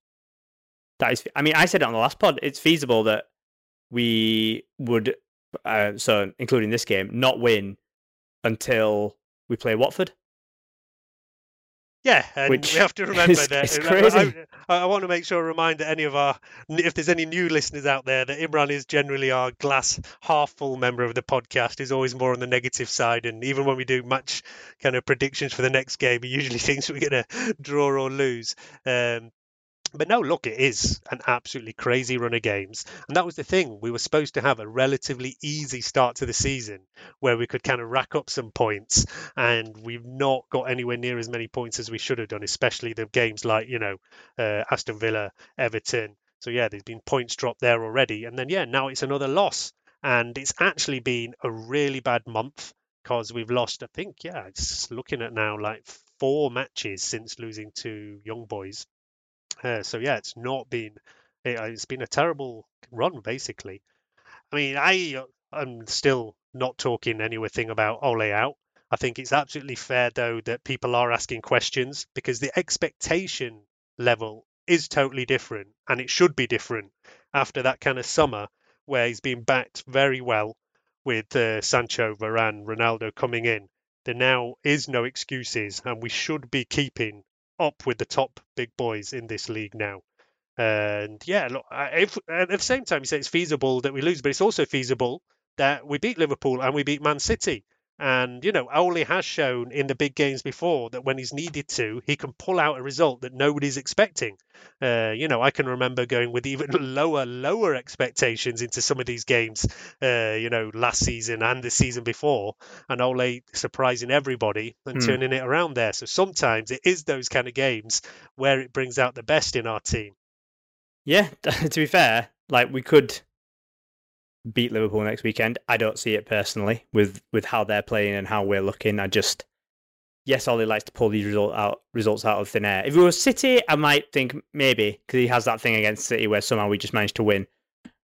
That is. I mean, I said it on the last pod. It's feasible that we would, uh, so including this game, not win until we play Watford.
Yeah, and
Which
we have to remember
is-
that.
is
I-
crazy.
I, I want to make sure to remind that any of our, if there's any new listeners out there, that Imran is generally our glass half full member of the podcast. He's always more on the negative side, and even when we do match kind of predictions for the next game, he usually thinks we're going to draw or lose. Um, but no, look, it is an absolutely crazy run of games. And that was the thing. We were supposed to have a relatively easy start to the season where we could kind of rack up some points. And we've not got anywhere near as many points as we should have done, especially the games like, you know, uh, Aston Villa, Everton. So, yeah, there's been points dropped there already. And then, yeah, now it's another loss. And it's actually been a really bad month because we've lost, I think, yeah, it's looking at now like four matches since losing to Young Boys. Uh, so yeah, it's not been it, it's been a terrible run basically. I mean, I am still not talking anything about Ole out. I think it's absolutely fair though that people are asking questions because the expectation level is totally different and it should be different after that kind of summer where he's been backed very well with uh, Sancho, Varane, Ronaldo coming in. There now is no excuses and we should be keeping up with the top big boys in this league now. And yeah, look, if, at the same time, you say it's feasible that we lose, but it's also feasible that we beat Liverpool and we beat Man City. And, you know, Ole has shown in the big games before that when he's needed to, he can pull out a result that nobody's expecting. Uh, you know, I can remember going with even lower, lower expectations into some of these games, uh, you know, last season and the season before, and Ole surprising everybody and
Hmm.
turning it around there. So sometimes it is those kind of games where it brings out the best in our team.
Yeah, to be fair, like we could beat Liverpool next weekend. I don't see it personally with with how they're playing and how we're looking. I just yes, Ole likes to pull these result out results out of thin air. If it was City, I might think maybe because he has that thing against City where somehow we just managed to win.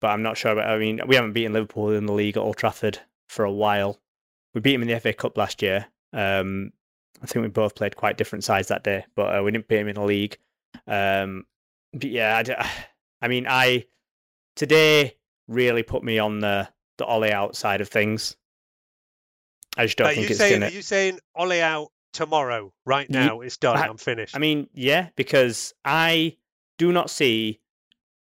But I'm not sure about. I mean, we haven't beaten Liverpool in the league at Old Trafford for a while. We beat him in the FA Cup last year. Um, I think we both played quite different sides that day, but uh, we didn't beat him in the league. Um, but yeah, I mean, I today really put me on the the Ole out side of things. I just don't
Are
think
you
it's
saying
gonna.
are you saying Ole out tomorrow? Right now, it's done.
I-
I'm finished.
I mean, yeah, because I do not see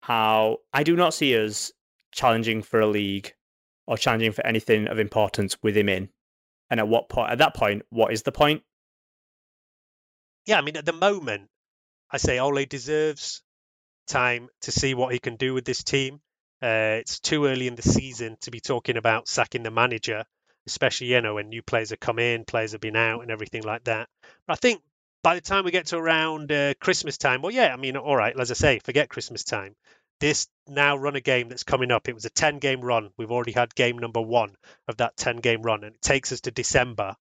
how I do not see us challenging for a league or challenging for anything of importance with him in. And at what point? At that point, what is the point?
yeah, I mean, at the moment, I say Ole deserves time to see what he can do with this team. Uh, it's too early in the season to be talking about sacking the manager, especially you know when new players have come in, players have been out, and everything like that. But I think by the time we get to around uh, Christmas time, well, yeah, I mean, all right, as I say, forget Christmas time. This now run a game that's coming up. It was a 10 game run. We've already had game number one of that 10 game run, and it takes us to December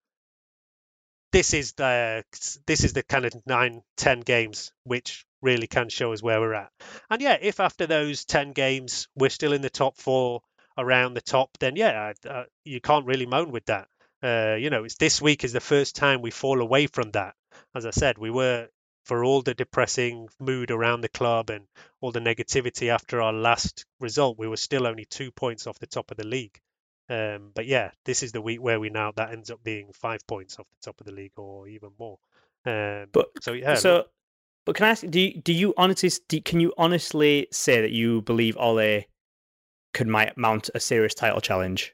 this is the this is the kind of nine ten games which really can show us where we're at. And yeah if after those 10 games we're still in the top four around the top then yeah uh, you can't really moan with that. Uh, you know it's this week is the first time we fall away from that. As i said we were for all the depressing mood around the club and all the negativity after our last result we were still only two points off the top of the league um, but yeah, this is the week where we now that ends up being five points off the top of the league or even more. Um,
But
so yeah,
so,
look,
but can I ask? Do you, do you honestly do, can you honestly say that you believe Ole could might mount a serious title challenge?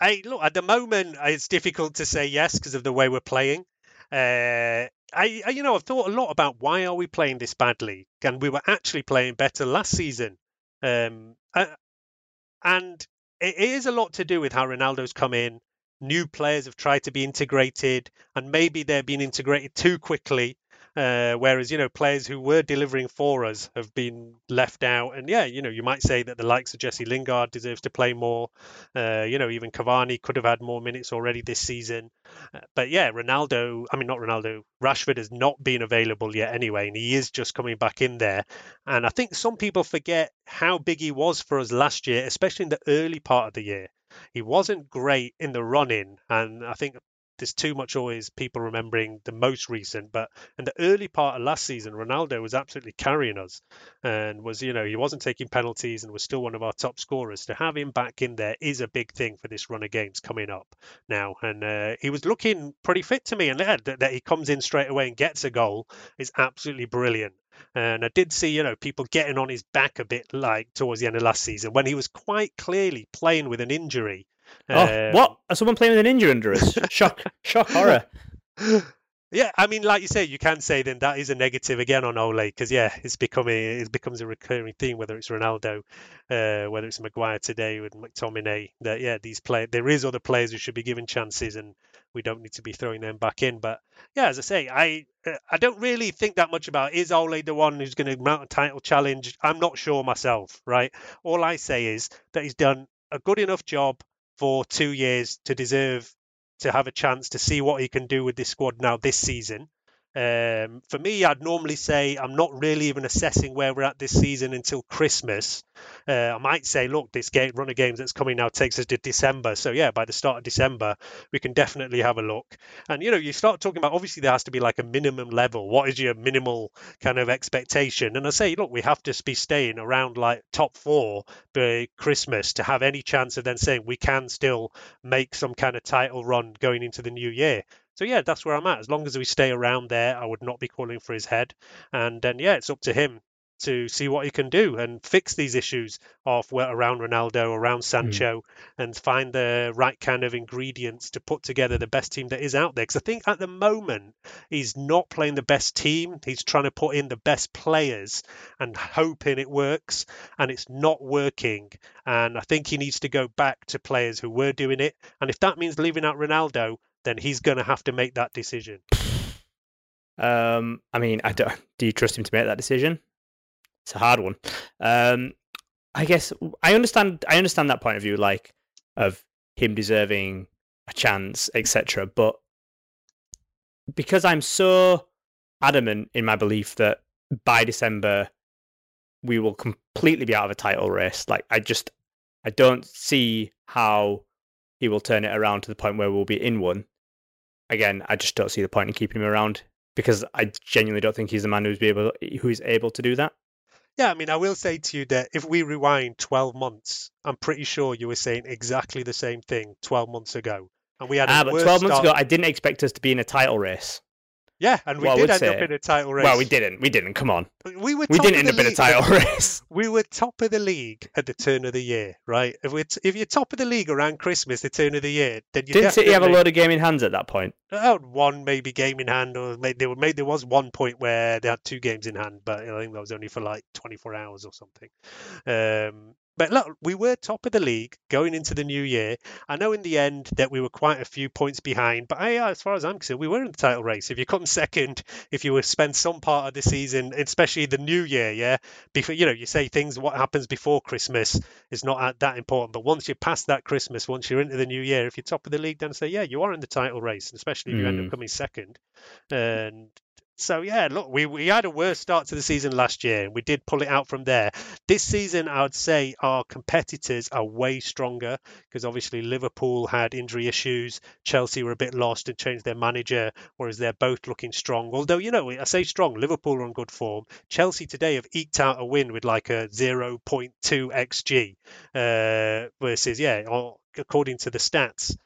I look at the moment. It's difficult to say yes because of the way we're playing. Uh, I, I, you know, I've thought a lot about why are we playing this badly, and we were actually playing better last season. Um, uh, and it is a lot to do with how Ronaldo's come in. New players have tried to be integrated, and maybe they're being integrated too quickly. Uh, whereas, you know, players who were delivering for us have been left out. And yeah, you know, you might say that the likes of Jesse Lingard deserves to play more. Uh, you know, even Cavani could have had more minutes already this season. Uh, but yeah, Ronaldo, I mean, not Ronaldo, Rashford has not been available yet anyway, and he is just coming back in there. And I think some people forget how big he was for us last year, especially in the early part of the year. He wasn't great in the run in, and I think there's too much always people remembering the most recent, but in the early part of last season, Ronaldo was absolutely carrying us and was, you know, he wasn't taking penalties and was still one of our top scorers. To have him back in there is a big thing for this run of games coming up now. And uh, he was looking pretty fit to me, and that, that he comes in straight away and gets a goal is absolutely brilliant. And I did see, you know, people getting on his back a bit like towards the end of last season when he was quite clearly playing with an injury.
Oh,
Um,
what? Is someone playing with an injury under us? Shock, shock, horror.
Yeah, I mean, like you say, you can say then that is a negative again on Ole because yeah, it's becoming it becomes a recurring theme whether it's Ronaldo, uh, whether it's Maguire today with McTominay. That yeah, these play there is other players who should be given chances and we don't need to be throwing them back in. But yeah, as I say, I uh, I don't really think that much about is Ole the one who's going to mount a title challenge. I'm not sure myself. Right, all I say is that he's done a good enough job for two years to deserve to have a chance to see what he can do with this squad now this season. Um, for me, I'd normally say I'm not really even assessing where we're at this season until Christmas. Uh, I might say, look, this game, run of games that's coming now takes us to December. So yeah, by the start of December, we can definitely have a look. And you know, you start talking about obviously there has to be like a minimum level. What is your minimal kind of expectation? And I say, look, we have to be staying around like top four by Christmas to have any chance of then saying we can still make some kind of title run going into the new year. So yeah, that's where I'm at. As long as we stay around there, I would not be calling for his head. And then yeah, it's up to him to see what he can do and fix these issues of well, around Ronaldo, around hmm. Sancho, and find the right kind of ingredients to put together the best team that is out there. Because I think at the moment he's not playing the best team. He's trying to put in the best players and hoping it works, and it's not working. And I think he needs to go back to players who were doing it. And if that means leaving out Ronaldo, then he's going to have to make that decision.
Um, I mean, I don't. Do you trust him to make that decision? It's a hard one. Um, I guess I understand. I understand that point of view, like of him deserving a chance, etc. But because I'm so adamant in my belief that by December we will completely be out of a title race, like I just I don't see how he will turn it around to the point where we'll be in one. Again, I just don't see the point in keeping him around because I genuinely don't think he's the man who's be able who's able to do that.
Yeah, I mean, I will say to you that if we rewind 12 months, I'm pretty sure you were saying exactly the same thing 12 months ago. And we had a
Ah, but 12 months
start-
ago, I didn't expect us to be in a title race.
Yeah, and we
Well,
did end
say-
up in a title race.
Well, we didn't. We didn't. Come on.
We were
We didn't end up in a title race.
We were top of the league at the turn of the year, right? If we're t- if you're top of the league around Christmas, the turn of the year, then you
Didn't City have a load of game in hands at that point?
Oh, one maybe game in hand, or maybe maybe there was one point where they had two games in hand, but I think that was only for like 24 hours or something. Um, but look, we were top of the league going into the new year. I know in the end that we were quite a few points behind, but I, as far as I'm concerned, we were in the title race. If you come second, if you were spend some part of the season, especially the new year, yeah, before you know, you say things what happens before Christmas is not that important, but once you're past that Christmas, once you're into the new year, if you're top of the league, then say yeah, you are in the title race, especially if you end
Mm.
up coming second. And so yeah, look, we, we had a worse start to the season last year, and we did pull it out from there. This season, I would say our competitors are way stronger because obviously Liverpool had injury issues, Chelsea were a bit lost and changed their manager, whereas they're both looking strong. Although you know, I say strong, Liverpool are on good form. Chelsea today have eked out a win with like a 0.2 xg, uh, versus yeah, or- according to the stats,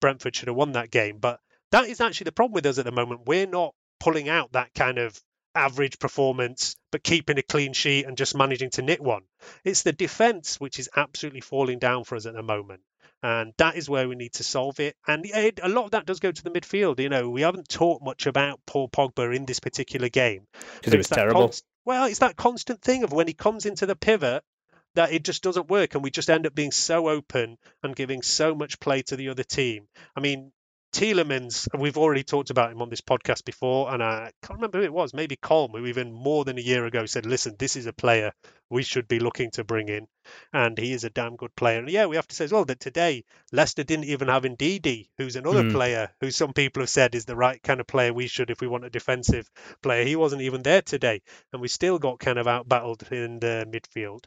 Brentford should have won that game, but that is actually the problem with us at the moment. We're not pulling out that kind of average performance, but keeping a clean sheet and just managing to knit one. It's the defence which is absolutely falling down for us at the moment. And that is where we need to solve it. And it, a lot of that does go to the midfield. You know, we haven't talked much about Paul Pogba in this particular game.
Because it was terrible.
Const- well, it's that constant thing of when he comes into the pivot, that it just doesn't work and we just end up being so open and giving so much play to the other team. I mean, Tielemans, we've already talked about him on this podcast before, and I can't remember who it was, maybe Colm, who even more than a year ago said, listen, this is a player we should be looking to bring in, and he is a damn good player. And yeah, we have to say as well that today Leicester didn't even have Ndidi, who's another
Mm.
player who some people have said is the right kind of player we should if we want a defensive player. He wasn't even there today, and we still got kind of outbattled in the midfield.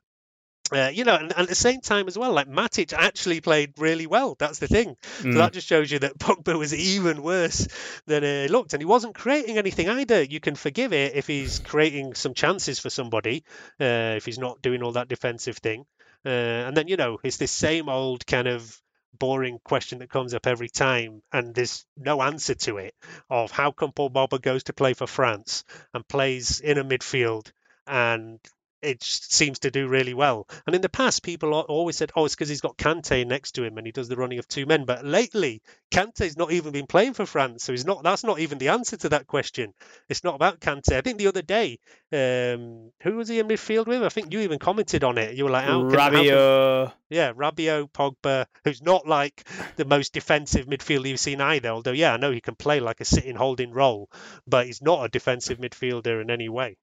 Uh, you know, and, and at the same time as well, like Matic actually played really well. That's the thing. So
Mm.
that just shows you that Pogba was even worse than uh, looked, and he wasn't creating anything either. You can forgive it if he's creating some chances for somebody, uh, if he's not doing all that defensive thing. Uh, and then you know, it's this same old kind of boring question that comes up every time, and there's no answer to it. Of how come Paul Pogba goes to play for France and plays in a midfield and it seems to do really well. And in the past, people always said, "Oh, it's because he's got Kante next to him and he does the running of two men." But lately, Kante's not even been playing for France, so he's not. That's not even the answer to that question. It's not about Kante. I think the other day, um, who was he in midfield with? I think you even commented on it. You were like, "How can, how yeah, Rabiot, Pogba, who's not like the most defensive midfielder you've seen either. Although, yeah, I know he can play like a sitting holding role, but he's not a defensive midfielder in any way.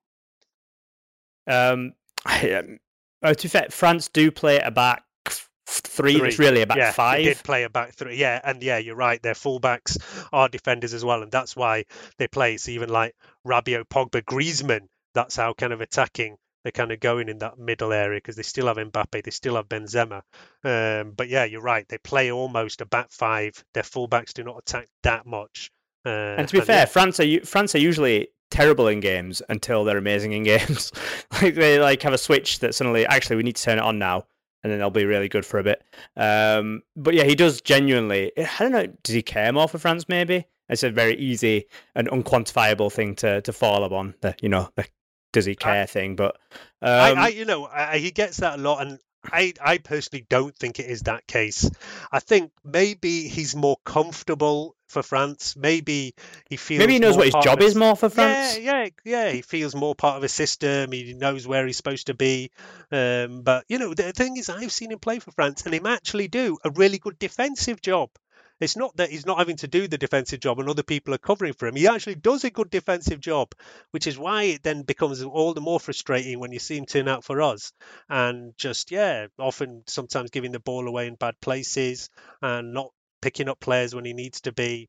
Um, um, uh, to be fair, France do play a back f- three. It's really a back
yeah,
five.
They did play a back three. Yeah, and yeah, you're right. Their fullbacks are defenders as well, and that's why they play. It's even like Rabiot, Pogba, Griezmann. That's how kind of attacking they're kind of going in that middle area because they still have Mbappe, they still have Benzema. Um, but yeah, you're right. They play almost a back five. Their fullbacks do not attack that much. Uh,
And to be fair,
yeah,
France are France are usually terrible in games until they're amazing in games. like they like have a switch that suddenly actually we need to turn it on now, and then they'll be really good for a bit. Um, but yeah, he does genuinely. I don't know. Does he care more for France? Maybe it's a very easy and unquantifiable thing to to fall upon. The you know the does he care thing, but um,
I, I, you know, I, he gets that a lot, and I, I personally don't think it is that case. I think maybe he's more comfortable for France. Maybe he feels
maybe he knows what his job is more for France.
Yeah, yeah, yeah. He feels more part of a system. He knows where he's supposed to be. Um, but you know, the thing is, I've seen him play for France, and him actually do a really good defensive job. It's not that he's not having to do the defensive job and other people are covering for him. He actually does a good defensive job, which is why it then becomes all the more frustrating when you see him turn out for us and just, yeah, often sometimes giving the ball away in bad places and not picking up players when he needs to be.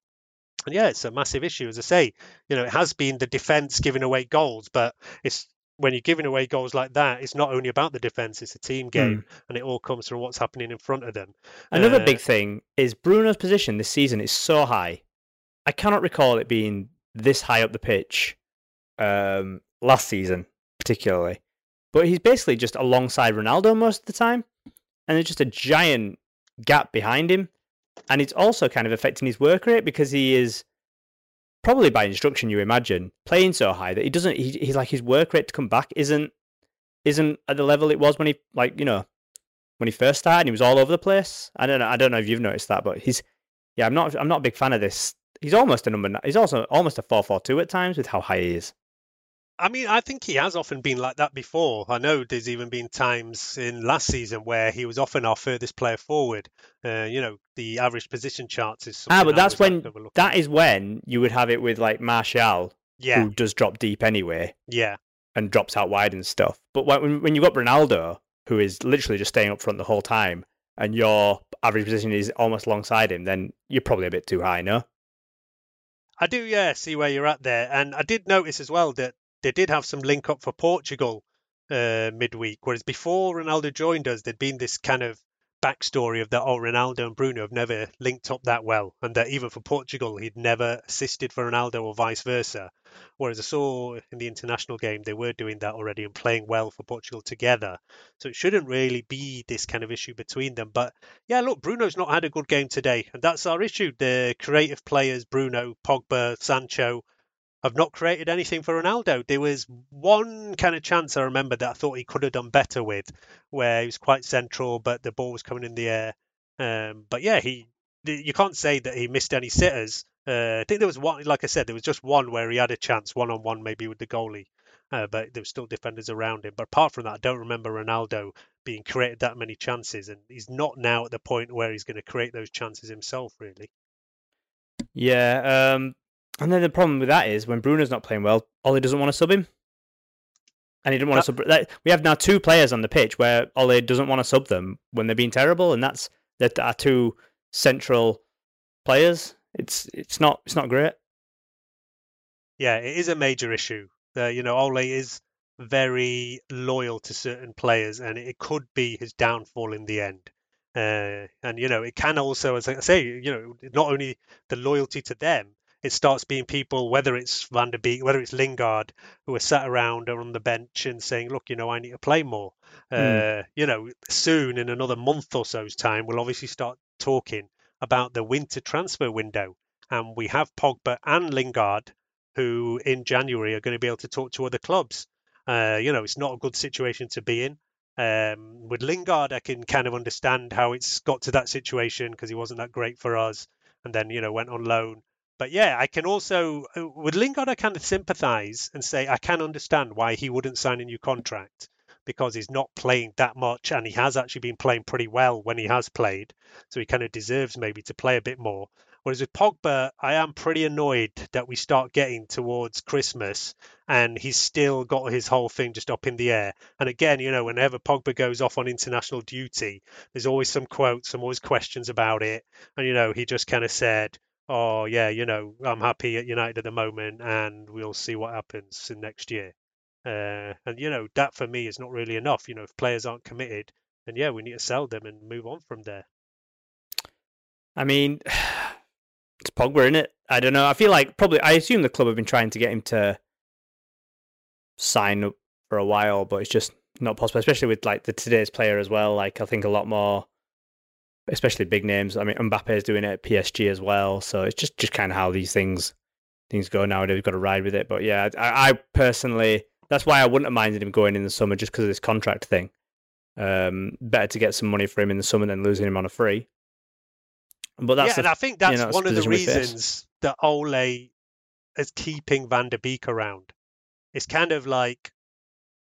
And yeah, it's a massive issue. As I say, you know, it has been the defense giving away goals, but it's when you're giving away goals like that, it's not only about the defense, it's a team game, and it all comes from what's happening in front of them.
Another
Uh,
big thing is Bruno's position this season is so high. I cannot recall it being this high up the pitch um, last season, particularly. But he's basically just alongside Ronaldo most of the time, and there's just a giant gap behind him. And it's also kind of affecting his work rate because he is probably by instruction, you imagine, playing so high that he doesn't. He, he's like his work rate to come back isn't isn't at the level it was when he like you know when he first started. He was all over the place. I don't know. I don't know if you've noticed that, but he's yeah. I'm not. I'm not a big fan of this. He's almost a number. He's also almost a four four two at times with how high he is.
I mean, I think he has often been like that before. I know there's even been times in last season where he was often our furthest player forward. Uh, you know, the average position charts is
Ah, but that's when that is when you would have it with like Martial,
Yeah,
who does drop deep anyway
yeah,
and drops out wide and stuff. But when when you got Ronaldo, who is literally just staying up front the whole time, and your average position is almost alongside him, then you're probably a bit too high, no?
I do. Yeah, see where you're at there, and I did notice as well that they did have some link up for Portugal uh, midweek, whereas before Ronaldo joined us, there'd been this kind of backstory of that oh Ronaldo and Bruno have never linked up that well, and that even for Portugal he'd never assisted for Ronaldo or vice versa. Whereas I saw in the international game they were doing that already and playing well for Portugal together. So it shouldn't really be this kind of issue between them. But yeah, look, Bruno's not had a good game today, and that's our issue. The creative players, Bruno, Pogba, Sancho, have not created anything for Ronaldo. There was one kind of chance I remember that I thought he could have done better with, where he was quite central, but the ball was coming in the air. Um, but yeah, he you can't say that he missed any sitters. Uh, I think there was one, like I said, there was just one where he had a chance, one on one maybe with the goalie, uh, but there were still defenders around him. But apart from that, I don't remember Ronaldo being created that many chances, and he's not now at the point where he's going to create those chances himself, really.
Yeah, um, and then the problem with that is when Bruno's not playing well, Ole doesn't want to sub him. And he didn't want to sub. Like, we have now two players on the pitch where Ole doesn't want to sub them when they're being terrible, and that's that are two central players. It's it's not it's not great.
Yeah, it is a major issue. Uh, you know, Ole is very loyal to certain players, and it could be his downfall in the end. Uh, and you know, it can also, as I say, you know, not only the loyalty to them, it starts being people, whether it's Van der Beek, whether it's Lingard, who are sat around or on the bench and saying, "Look, you know, I need to play more." Mm. Uh, you know, soon in another month or so's time, we'll obviously start talking about the winter transfer window, and we have Pogba and Lingard, who in January are going to be able to talk to other clubs. Uh, you know, it's not a good situation to be in. Um, with Lingard, I can kind of understand how it's got to that situation because he wasn't that great for us, and then you know went on loan but yeah, I can also uh, with Lingard, I kind of sympathise and say I can understand why he wouldn't sign a new contract because he's not playing that much and he has actually been playing pretty well when he has played, so he kind of deserves maybe to play a bit more. Whereas with Pogba, I am pretty annoyed that we start getting towards Christmas and he's still got his whole thing just up in the air. And again, you know, whenever Pogba goes off on international duty, there's always some quotes, some always questions about it. And, you know, he just kind of said, oh yeah, you know, I'm happy at United at the moment, and we'll see what happens in next year. Uh, and you know, that for me is not really enough. You know, if players aren't committed, then yeah, we need to sell them and move on from there.
I mean, it's Pogba, isn't it? I don't know. I feel like probably. I assume the club have been trying to get him to sign up for a while, but it's just not possible, especially with like the today's player as well. Like I think a lot more especially big names. I mean, Mbappe is doing it at PSG as well, so it's just just kind of how these things things go nowadays. We've got to ride with it. But yeah, I, I personally, that's why I wouldn't have minded him going in the summer, just because of this contract thing. Um, better to get some money for him in the summer than losing him on a free. But that's
yeah,
the,
and I think that's
you know,
one of the reasons that Ole is keeping Van der Beek around. It's kind of like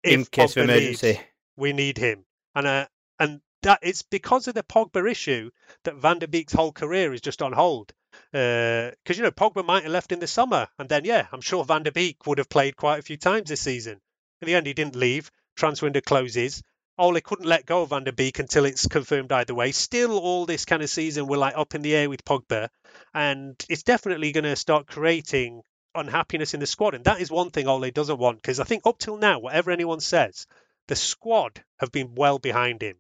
in case of emergency, leaves,
we need him, and uh, and that it's because of the Pogba issue that Van der Beek's whole career is just on hold. Because uh, you know Pogba might have left in the summer, and then yeah, I'm sure Van der Beek would have played quite a few times this season. In the end, he didn't leave. Transfer window closes. Ole couldn't let go of Van der Beek until it's confirmed either way. Still, all this kind of season, we're like up in the air with Pogba, and it's definitely going to start creating unhappiness in the squad. And that is one thing Ole doesn't want because I think up till now, whatever anyone says, the squad have been well behind him.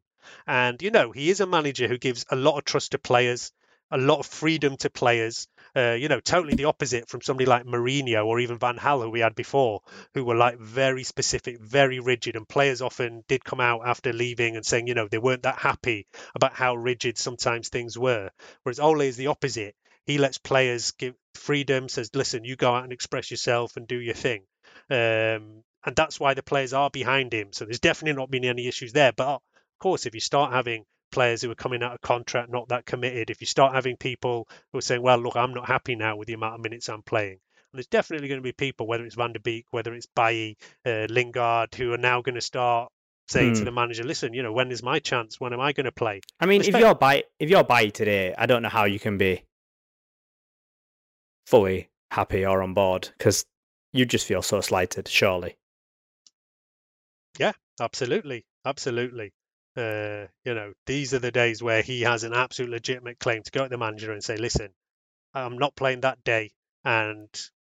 And, you know, he is a manager who gives a lot of trust to players, a lot of freedom to players. Uh, you know, totally the opposite from somebody like Mourinho or even Van Gaal, who we had before, who were like very specific, very rigid. And players often did come out after leaving and saying, you know, they weren't that happy about how rigid sometimes things were. Whereas Ole is the opposite. He lets players give freedom, says, listen, you go out and express yourself and do your thing. Um, and that's why the players are behind him. So there's definitely not been any issues there. But of course, if you start having players who are coming out of contract not that committed, if you start having people who are saying, well, look, I'm not happy now with the amount of minutes I'm playing. And there's definitely going to be people, whether it's Van der Beek, whether it's Bailly, uh, Lingard, who are now going to start saying to
Hmm.
the manager, listen, you know, when is my chance? When am I going to play?
I mean,
Respect-
if you're Bailly if you're Bailly today, I don't know how you can be fully happy or on board because you just feel so slighted. Surely,
Yeah, absolutely, absolutely. Uh, you know, these are the days where he has an absolute legitimate claim to go to the manager and say, "Listen, I'm not playing that day, and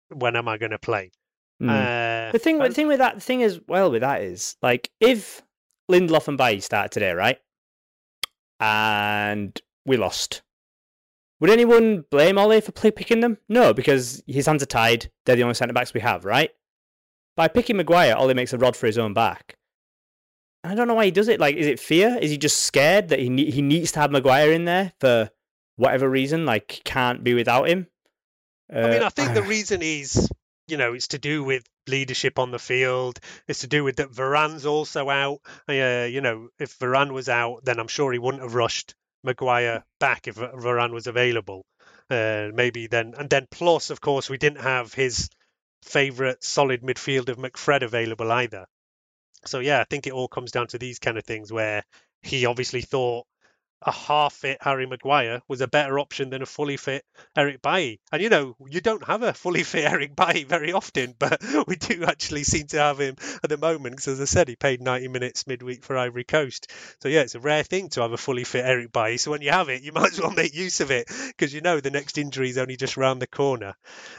when am I going to play?"
Hmm.
Uh,
the thing the thing with that the thing as well with that is like if Lindelof and Bailly start today, right? and we lost. Would anyone blame Ole for play picking them? No, because his hands are tied. They're the only centre backs we have, right? By picking Maguire, Ole makes a rod for his own back. I don't know why he does it. Like, is it fear? Is he just scared that he ne- he needs to have Maguire in there for whatever reason? Like, can't be without him.
I mean,
Uh,
I think the reason is, you know, it's to do with leadership on the field. It's to do with that Varane's also out. Uh, you know, if Varane was out, then I'm sure he wouldn't have rushed Maguire back if Varane was available. Uh, maybe then, and then plus, of course, we didn't have his favourite solid midfield of McFred available either. So yeah, I think it all comes down to these kind of things where he obviously thought a half fit Harry Maguire was a better option than a fully fit Eric Bailly. And you know, you don't have a fully fit Eric Bailly very often, but we do actually seem to have him at the moment because, as I said, he played 90 minutes midweek for Ivory Coast. So yeah, it's a rare thing to have a fully fit Eric Bailly. So when you have it, you might as well make use of it because you know the next injury is only just round the corner.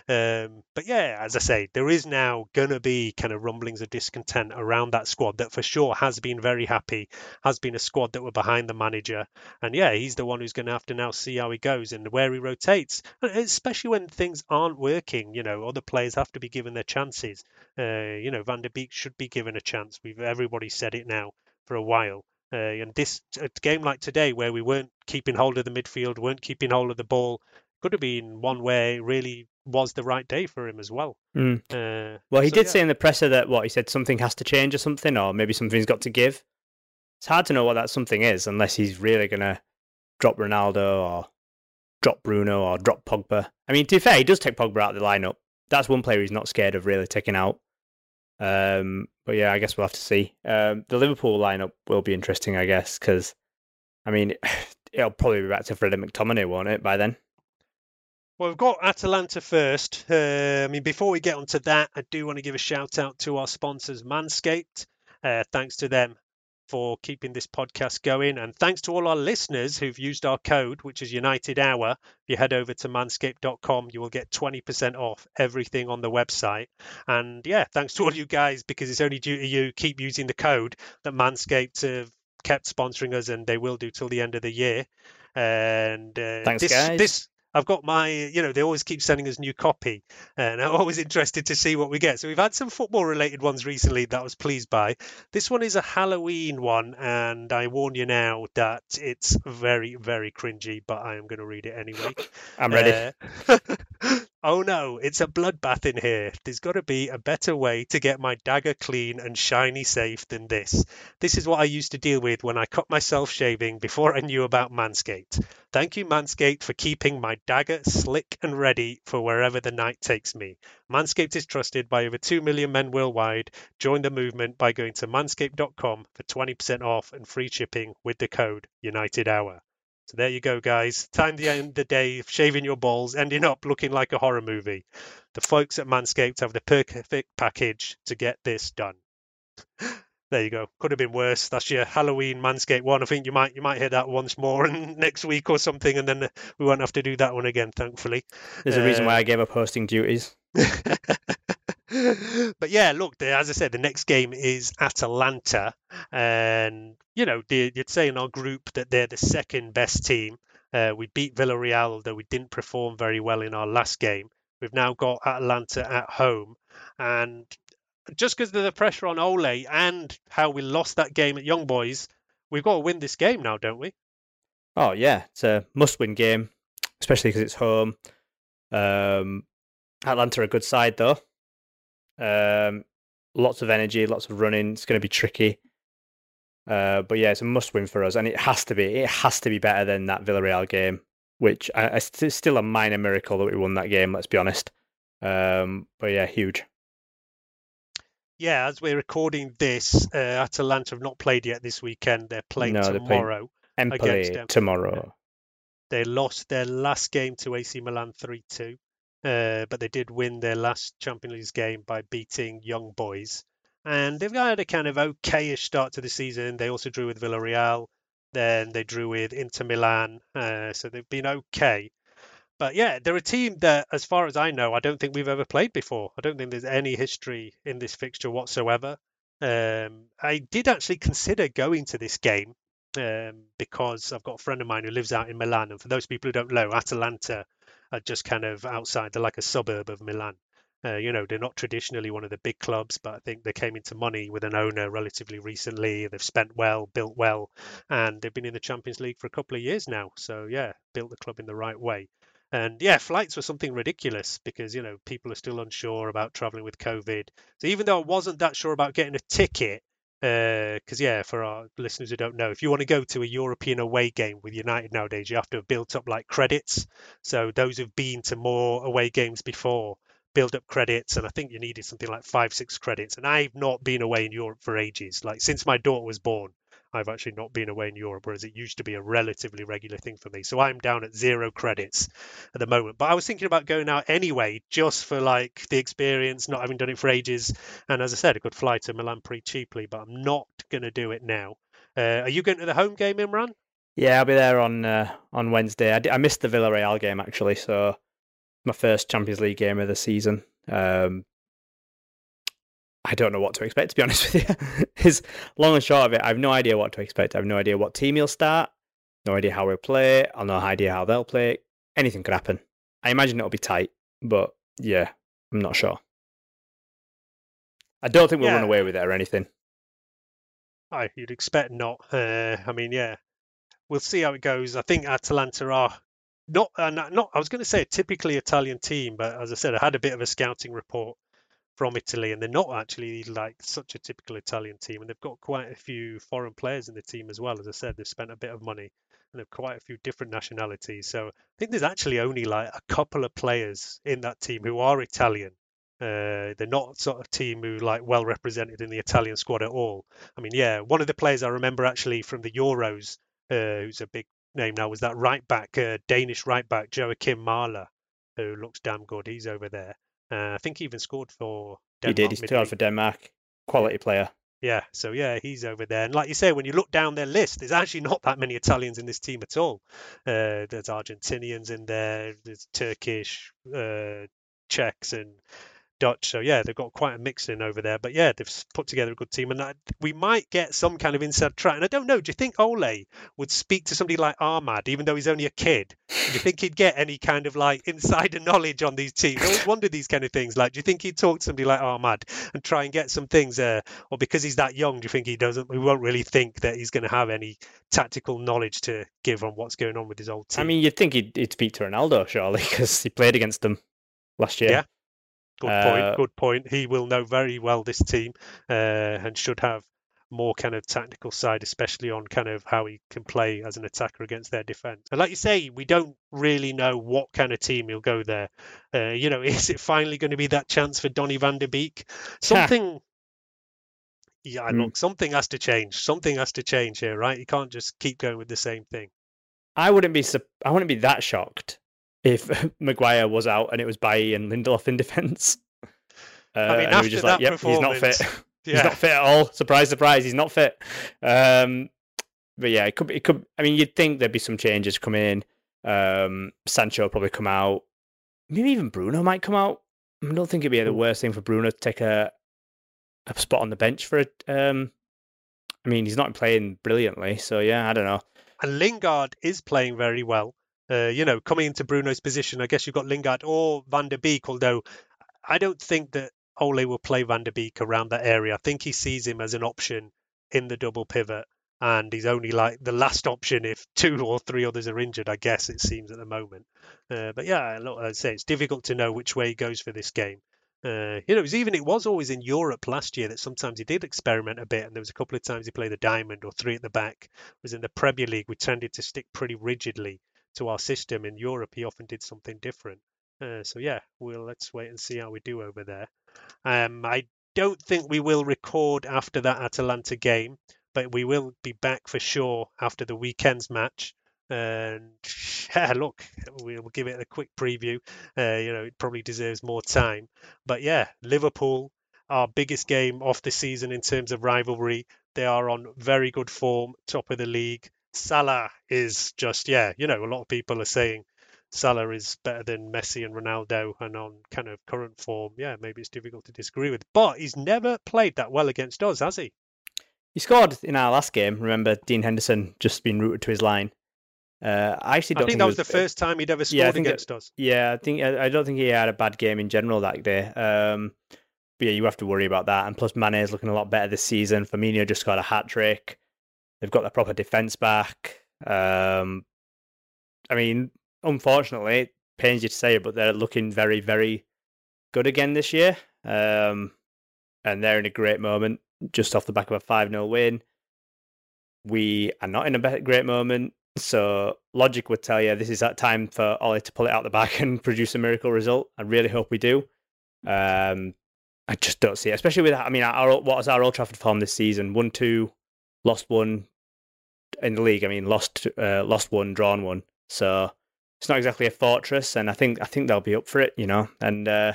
Um, but yeah, as I say, there is now going to be kind of rumblings of discontent around that squad that for sure has been very happy, has been a squad that were behind the manager. And yeah, he's the one who's going to have to now see how he goes and where he rotates, and especially when things aren't working. You know, other players have to be given their chances. Uh, you know, Van der Beek should be given a chance. We've everybody said it now for a while. Uh, and this a game like today, where we weren't keeping hold of the midfield, weren't keeping hold of the ball, could have been one where it really was the right day for him as well.
Mm.
Uh,
Well, he
so,
did
yeah.
say in the presser that what he said something has to change or something, or maybe something's got to give. It's hard to know what that something is unless he's really gonna drop Ronaldo or drop Bruno or drop Pogba. I mean, to be fair, he does take Pogba out of the lineup. That's one player he's not scared of really taking out. Um, but yeah, I guess we'll have to see. Um, the Liverpool lineup will be interesting, I guess, because I mean, it'll probably be back to Freddie McTominay, won't it, by then?
Well, we've got Atalanta first. Uh, I mean, before we get onto that, I do want to give a shout out to our sponsors, Manscaped. Uh, thanks to them for keeping this podcast going. And thanks to all our listeners who've used our code, which is United Hour. If you head over to manscaped.com, you will get 20% off everything on the website. And yeah, thanks to all you guys, because it's only due to you keep using the code that Manscaped have kept sponsoring us and they will do till the end of the year. And uh,
Thanks,
this,
guys.
this I've got my, you know, they always keep sending us new copy, and I'm always interested to see what we get. So we've had some football related ones recently that I was pleased by. This one is a Halloween one, and I warn you now that it's very, very cringy, but I am going to read it anyway.
I'm ready.
Uh, oh no, it's a bloodbath in here. There's got to be a better way to get my dagger clean and shiny safe than this. This is what I used to deal with when I cut myself shaving before I knew about Manscaped. Thank you, Manscaped, for keeping my dagger slick and ready for wherever the night takes me. Manscaped is trusted by over 2 million men worldwide. Join the movement by going to manscaped.com for 20% off and free shipping with the code United Hour. So there you go, guys. Time to end of the day of shaving your balls, ending up looking like a horror movie. The folks at Manscaped have the perfect package to get this done. There you go. Could have been worse. That's your Halloween Manscaped one. I think you might you might hear that once more and next week or something, and then we won't have to do that one again, thankfully.
There's a reason
Uh,
why I gave up hosting duties.
yeah, look, the, as I said, the next game is Atalanta, and you know, you'd say in our group that they're the second best team. Uh, we beat Villarreal, although we didn't perform very well in our last game. We've now got Atalanta at home, and just because of the pressure on Ole and how we lost that game at Young Boys, we've got to win this game now, don't we?
Oh yeah, it's a must-win game, especially because it's home. Um, Atalanta are a good side though. Um, lots of energy, lots of running. It's going to be tricky. Uh, but yeah, it's a must-win for us, and it has to be. It has to be better than that Villarreal game, which I, I, it's still a minor miracle that we won that game. Let's be honest. Um, but yeah, huge.
Yeah, as we're recording this, uh, Atalanta have not played yet this weekend. They're playing
No, they're playing
tomorrow.
Empoli
them.
tomorrow.
They lost their last game to AC Milan 3 2, uh, but they did win their last Champions League game by beating Young Boys. And they've had a kind of okayish start to the season. They also drew with Villarreal, then they drew with Inter Milan, uh, so they've been okay. But yeah, they're a team that, as far as I know, I don't think we've ever played before. I don't think there's any history in this fixture whatsoever. Um, I did actually consider going to this game um, because I've got a friend of mine who lives out in Milan, and for those people who don't know, Atalanta are just kind of outside. They're like a suburb of Milan. Uh, you know, they're not traditionally one of the big clubs, but I think they came into money with an owner relatively recently. They've spent well, built well, and they've been in the Champions League for a couple of years now. So yeah, built the club in the right way. And yeah, flights were something ridiculous because you know people are still unsure about traveling with COVID. So even though I wasn't that sure about getting a ticket, Uh, because yeah, for our listeners who don't know, if you want to go to a European away game with United nowadays, you have to have built up like credits. So those who've been to more away games before build up credits, and I think you needed something like five, six credits. And I've not been away in Europe for ages. Like since my daughter was born, I've actually not been away in Europe, whereas it used to be a relatively regular thing for me. So I'm down at zero credits at the moment. But I was thinking about going out anyway, just for like the experience, not having done it for ages. And as I said, I could fly to Milan pretty cheaply, but I'm not going to do it now. Uh, are you going to the home game, Imran?
Yeah, I'll be there on uh, on Wednesday. I, d- I missed the Villarreal game actually, so my first Champions League game of the season. Um, I don't know what to expect, to be honest with you. is long and short of it, I have no idea what to expect. I have no idea what team he'll start, no idea how he'll play, I'll no idea how they'll play. Anything could happen. I imagine it'll be tight, but yeah, I'm not sure. I don't think we'll
Yeah.
run away with it or anything.
I you'd expect not. Uh, I mean, yeah, we'll see how it goes. I think Atalanta are not, uh, not, not. I was going to say a typically Italian team, but as I said, I had a bit of a scouting report from Italy, and they're not actually like such a typical Italian team, and they've got quite a few foreign players in the team as well. As I said, they've spent a bit of money, and they've quite a few different nationalities. So I think there's actually only like a couple of players in that team who are Italian. Uh, they're not sort of team who like well represented in the Italian squad at all. I mean, yeah, one of the players I remember actually from the Euros, uh, who's a big name now, was that right back, uh, Danish right back Joakim Mæhle, who looks damn good. He's over there. Uh, I think he even scored for Denmark.
he did. He's
midweek.
for Denmark. Quality player.
Yeah, so yeah, he's over there. And like you say, when you look down their list, there's actually not that many Italians in this team at all. Uh, there's Argentinians in there, there's Turkish, uh, Czechs, and Dutch. So yeah, they've got quite a mix in over there. But yeah, they've put together a good team, and I, we might get some kind of inside track. And I don't know. Do you think Ole would speak to somebody like Amad, even though he's only a kid? Do you think he'd get any kind of like insider knowledge on these teams? I always wonder these kind of things. Like, do you think he'd talk to somebody like Amad and try and get some things? Uh, or because he's that young, do you think he doesn't? We won't really think that he's going to have any tactical knowledge to give on what's going on with his old team.
I mean, you'd think he'd, he'd speak to Ronaldo, surely, because he played against them last year.
Yeah. Good
Uh,
point. Good point. He will know very well this team uh, and should have more kind of tactical side, especially on kind of how he can play as an attacker against their defense. And like you say, we don't really know what kind of team he'll go there. Uh, you know, is it finally going to be that chance for Donny van der Beek? Something. Yeah, look, something has to change. Something has to change here, right? You can't just keep going with the same thing.
I wouldn't be I wouldn't be that shocked if Maguire was out and it was Bailly and Lindelof in defence. Uh,
I mean,
and we were
after
just
that
like, yep, he's not fit.
performance,
he's not fit at all. Surprise, surprise, he's not fit. Um, but yeah, it could. be- It could. I mean, you'd think there'd be some changes coming in. Um, Sancho probably come out. Maybe even Bruno might come out. I don't think it'd be the worst thing for Bruno to take a a spot on the bench for it. Um, I mean, he's not playing brilliantly, so yeah, I don't know.
And Lingard is playing very well. Uh, you know, coming into Bruno's position, I guess you've got Lingard or Van der Beek, although I don't think that Ole will play Van der Beek around that area. I think he sees him as an option in the double pivot, and he's only like the last option if two or three others are injured, I guess it seems at the moment. Uh, but yeah, look, I'd say it's difficult to know which way he goes for this game. Uh, you know, it was even it was always in Europe last year that sometimes he did experiment a bit, and there was a couple of times he played the diamond or three at the back. It was in the Premier League, we tended to stick pretty rigidly to our system. In Europe, he often did something different. Uh, so yeah, we'll let's wait and see how we do over there. Um, I don't think we will record after that Atalanta game, but we will be back for sure after the weekend's match. And yeah, look, we'll give it a quick preview. Uh, you know, it probably deserves more time. But yeah, Liverpool, our biggest game of the season in terms of rivalry. They are on very good form, top of the league. Salah is just, yeah, you know, a lot of people are saying Salah is better than Messi and Ronaldo and on kind of current form. Yeah, maybe it's difficult to disagree with. But he's never played that well against us, has he?
he scored in our last game. Remember, Dean Henderson just being rooted to his line. Uh, I actually don't
think that was the first time he'd ever scored
Yeah, I think
against us.
Yeah, I think I I don't think he had a bad game in general that day. Um, but yeah, you have to worry about that. And plus, Mane is looking a lot better this season. Firmino just got a hat trick. They've got the proper defense back. Um, I mean, unfortunately, it pains you to say it, but they're looking very, very good again this year. Um, and they're in a great moment, just off the back of a five 0 win. We are not in a great moment. So logic would tell you this is that time for Ole to pull it out the back and produce a miracle result. I really hope we do. Um, I just don't see it, especially with I mean, our, what was our Old Trafford form this season? One two, lost one in the league. I mean, lost uh, lost one, drawn one. So it's not exactly a fortress, and I think I think they'll be up for it, you know. And uh,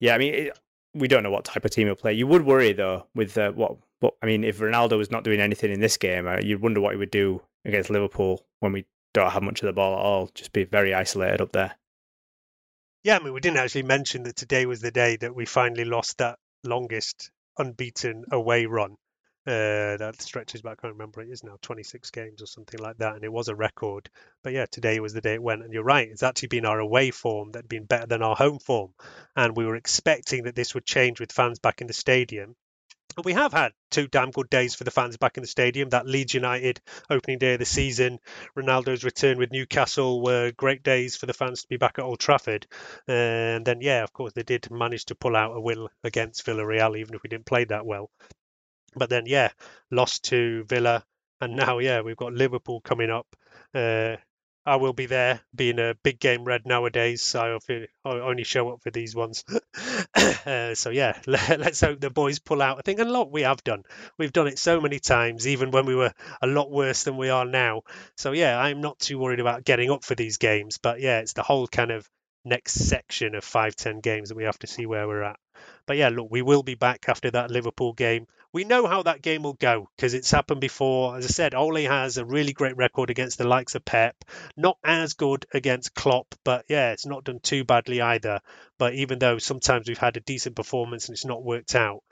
yeah, I mean, it, we don't know what type of team he'll play. You would worry though with uh, what what I mean if Ronaldo was not doing anything in this game, uh, you'd wonder what he would do against Liverpool when we don't have much of the ball at all. Just be very isolated up there.
Yeah, I mean, we didn't actually mention that today was the day that we finally lost that longest unbeaten away run. Uh, that stretches back, I can't remember, it is now 26 games or something like that, and it was a record. But yeah, today was the day it went, and you're right, it's actually been our away form that had been better than our home form. And we were expecting that this would change with fans back in the stadium. And we have had two damn good days for the fans back in the stadium. That Leeds United opening day of the season, Ronaldo's return with Newcastle were great days for the fans to be back at Old Trafford. And then, yeah, of course, they did manage to pull out a win against Villarreal, even if we didn't play that well. But then, yeah, lost to Villa. And now, yeah, we've got Liverpool coming up. Uh, I will be there, being a big game red nowadays. So I only show up for these ones. uh, so yeah, let, let's hope the boys pull out. I think a lot we have done. We've done it so many times, even when we were a lot worse than we are now. So yeah, I'm not too worried about getting up for these games. But yeah, it's the whole kind of next section of five, ten games that we have to see where we're at. But yeah, look, we will be back after that Liverpool game. We know how that game will go because it's happened before. As I said, Ole has a really great record against the likes of Pep. Not as good against Klopp, but yeah, it's not done too badly either. But even though sometimes we've had a decent performance and it's not worked out,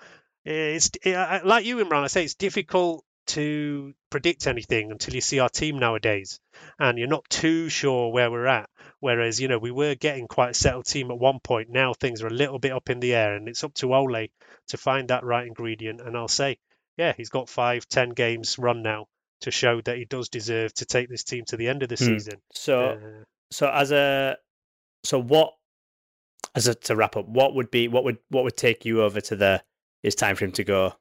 it's it, like you, Imran. I say it's difficult to predict anything until you see our team nowadays, and you're not too sure where we're at. Whereas you know we were getting quite a settled team at one point. Now things are a little bit up in the air, and it's up to Ole to find that right ingredient. And I'll say, yeah, he's got five, ten games run now to show that he does deserve to take this team to the end of the
Hmm.
season.
So
Uh,
so as a so what as a to wrap up, what would be what would what would take you over to the it's time for him to go?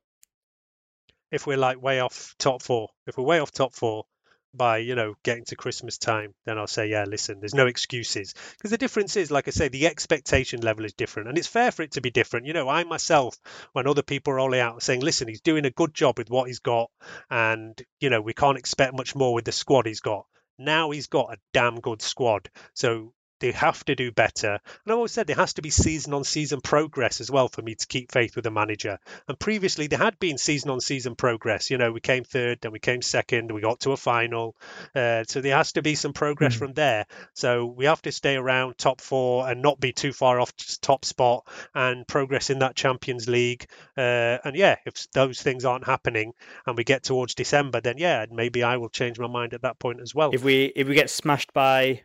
if we're like way off top four, if we're way off top four by you know getting to Christmas time, then I'll say yeah. Listen, there's no excuses because the difference is, like I say, the expectation level is different, and it's fair for it to be different. You know, I myself, when other people are all out saying, listen, he's doing a good job with what he's got, and you know we can't expect much more with the squad he's got. Now he's got a damn good squad, so they have to do better. And I've always said there has to be season on season progress as well for me to keep faith with the manager. And previously there had been season on season progress. You know, we came third, then we came second, we got to a final. Uh, so there has to be some progress from there. So we have to stay around top four and not be too far off top spot and progress in that Champions League. Uh, and yeah, if those things aren't happening and we get towards December, then yeah, maybe I will change my mind at that point as well.
If we if we get smashed by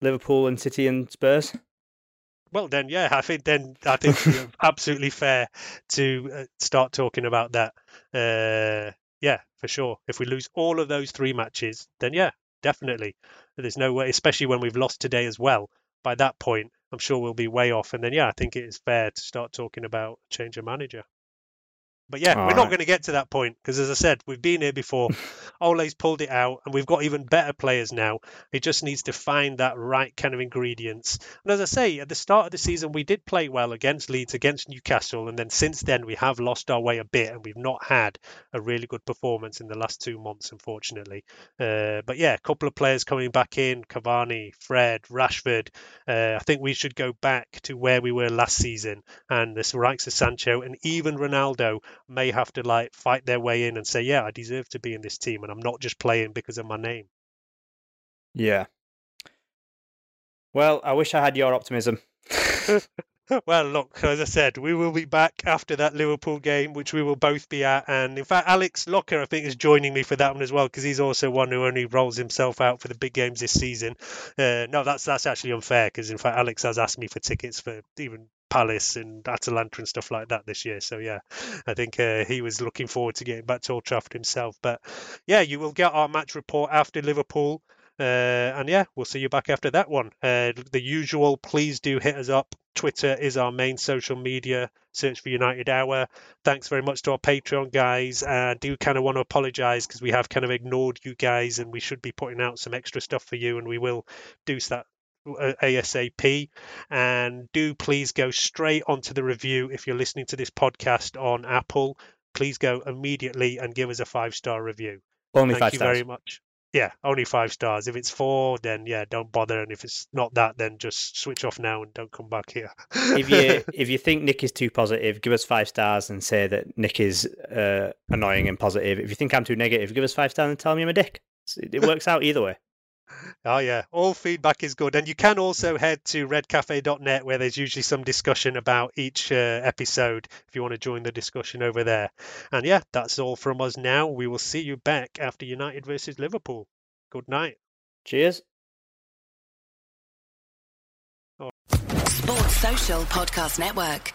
Liverpool and City and Spurs,
Well, then, yeah, I think then I think you're absolutely fair to uh, start talking about that. Uh, yeah, for sure. If we lose all of those three matches, then yeah, definitely. There's no way, especially when we've lost today as well. By that point, I'm sure we'll be way off. And then, yeah, I think it is fair to start talking about change of manager. But yeah,
All
we're not
right.
going to get to that point because, as I said, we've been here before. Ole's pulled it out, and we've got even better players now. He just needs to find that right kind of ingredients. And as I say, at the start of the season, we did play well against Leeds, against Newcastle, and then since then we have lost our way a bit, and we've not had a really good performance in the last two months, unfortunately. Uh, but yeah, a couple of players coming back in: Cavani, Fred, Rashford. Uh, I think we should go back to where we were last season, and this likes of Sancho and even Ronaldo may have to like fight their way in and say, "Yeah, I deserve to be in this team, and I'm not just playing because of my name."
yeah. Well, I wish I had your optimism.
Well, look, as I said, we will be back after that Liverpool game, which we will both be at. And in fact, Alex Locker, I think, is joining me for that one as well, because he's also one who only rolls himself out for the big games this season. Uh, no, that's that's actually unfair, because in fact, Alex has asked me for tickets for even Palace and Atalanta and stuff like that this year. So yeah, I think uh, he was looking forward to getting back to Old Trafford himself. But yeah, you will get our match report after Liverpool. Uh, and yeah, we'll see you back after that one. Uh, the usual, please do hit us up. Twitter is our main social media. Search for United Hour. Thanks very much to our Patreon guys. I do kind of want to apologise because we have kind of ignored you guys, and we should be putting out some extra stuff for you, and we will do that uh, ASAP. And do please go straight onto the review if you're listening to this podcast on Apple. Please go immediately and give us a five star review.
Only
Thank
five
you
stars.
very much. Yeah, only five stars. If it's four, then yeah, don't bother. And if it's not that, then just switch off now and don't come back here.
if you if you think Nik is too positive, give us five stars and say that Nik is uh, annoying and positive. If you think I'm too negative, give us five stars and tell me I'm a dick. It it works out either way.
Oh yeah, all feedback is good, and you can also head to redcafe.net where there's usually some discussion about each uh, episode if you want to join the discussion over there. And yeah, that's all from us now. We will see you back after United versus Liverpool. Good night.
Cheers.
Sports Social Podcast Network.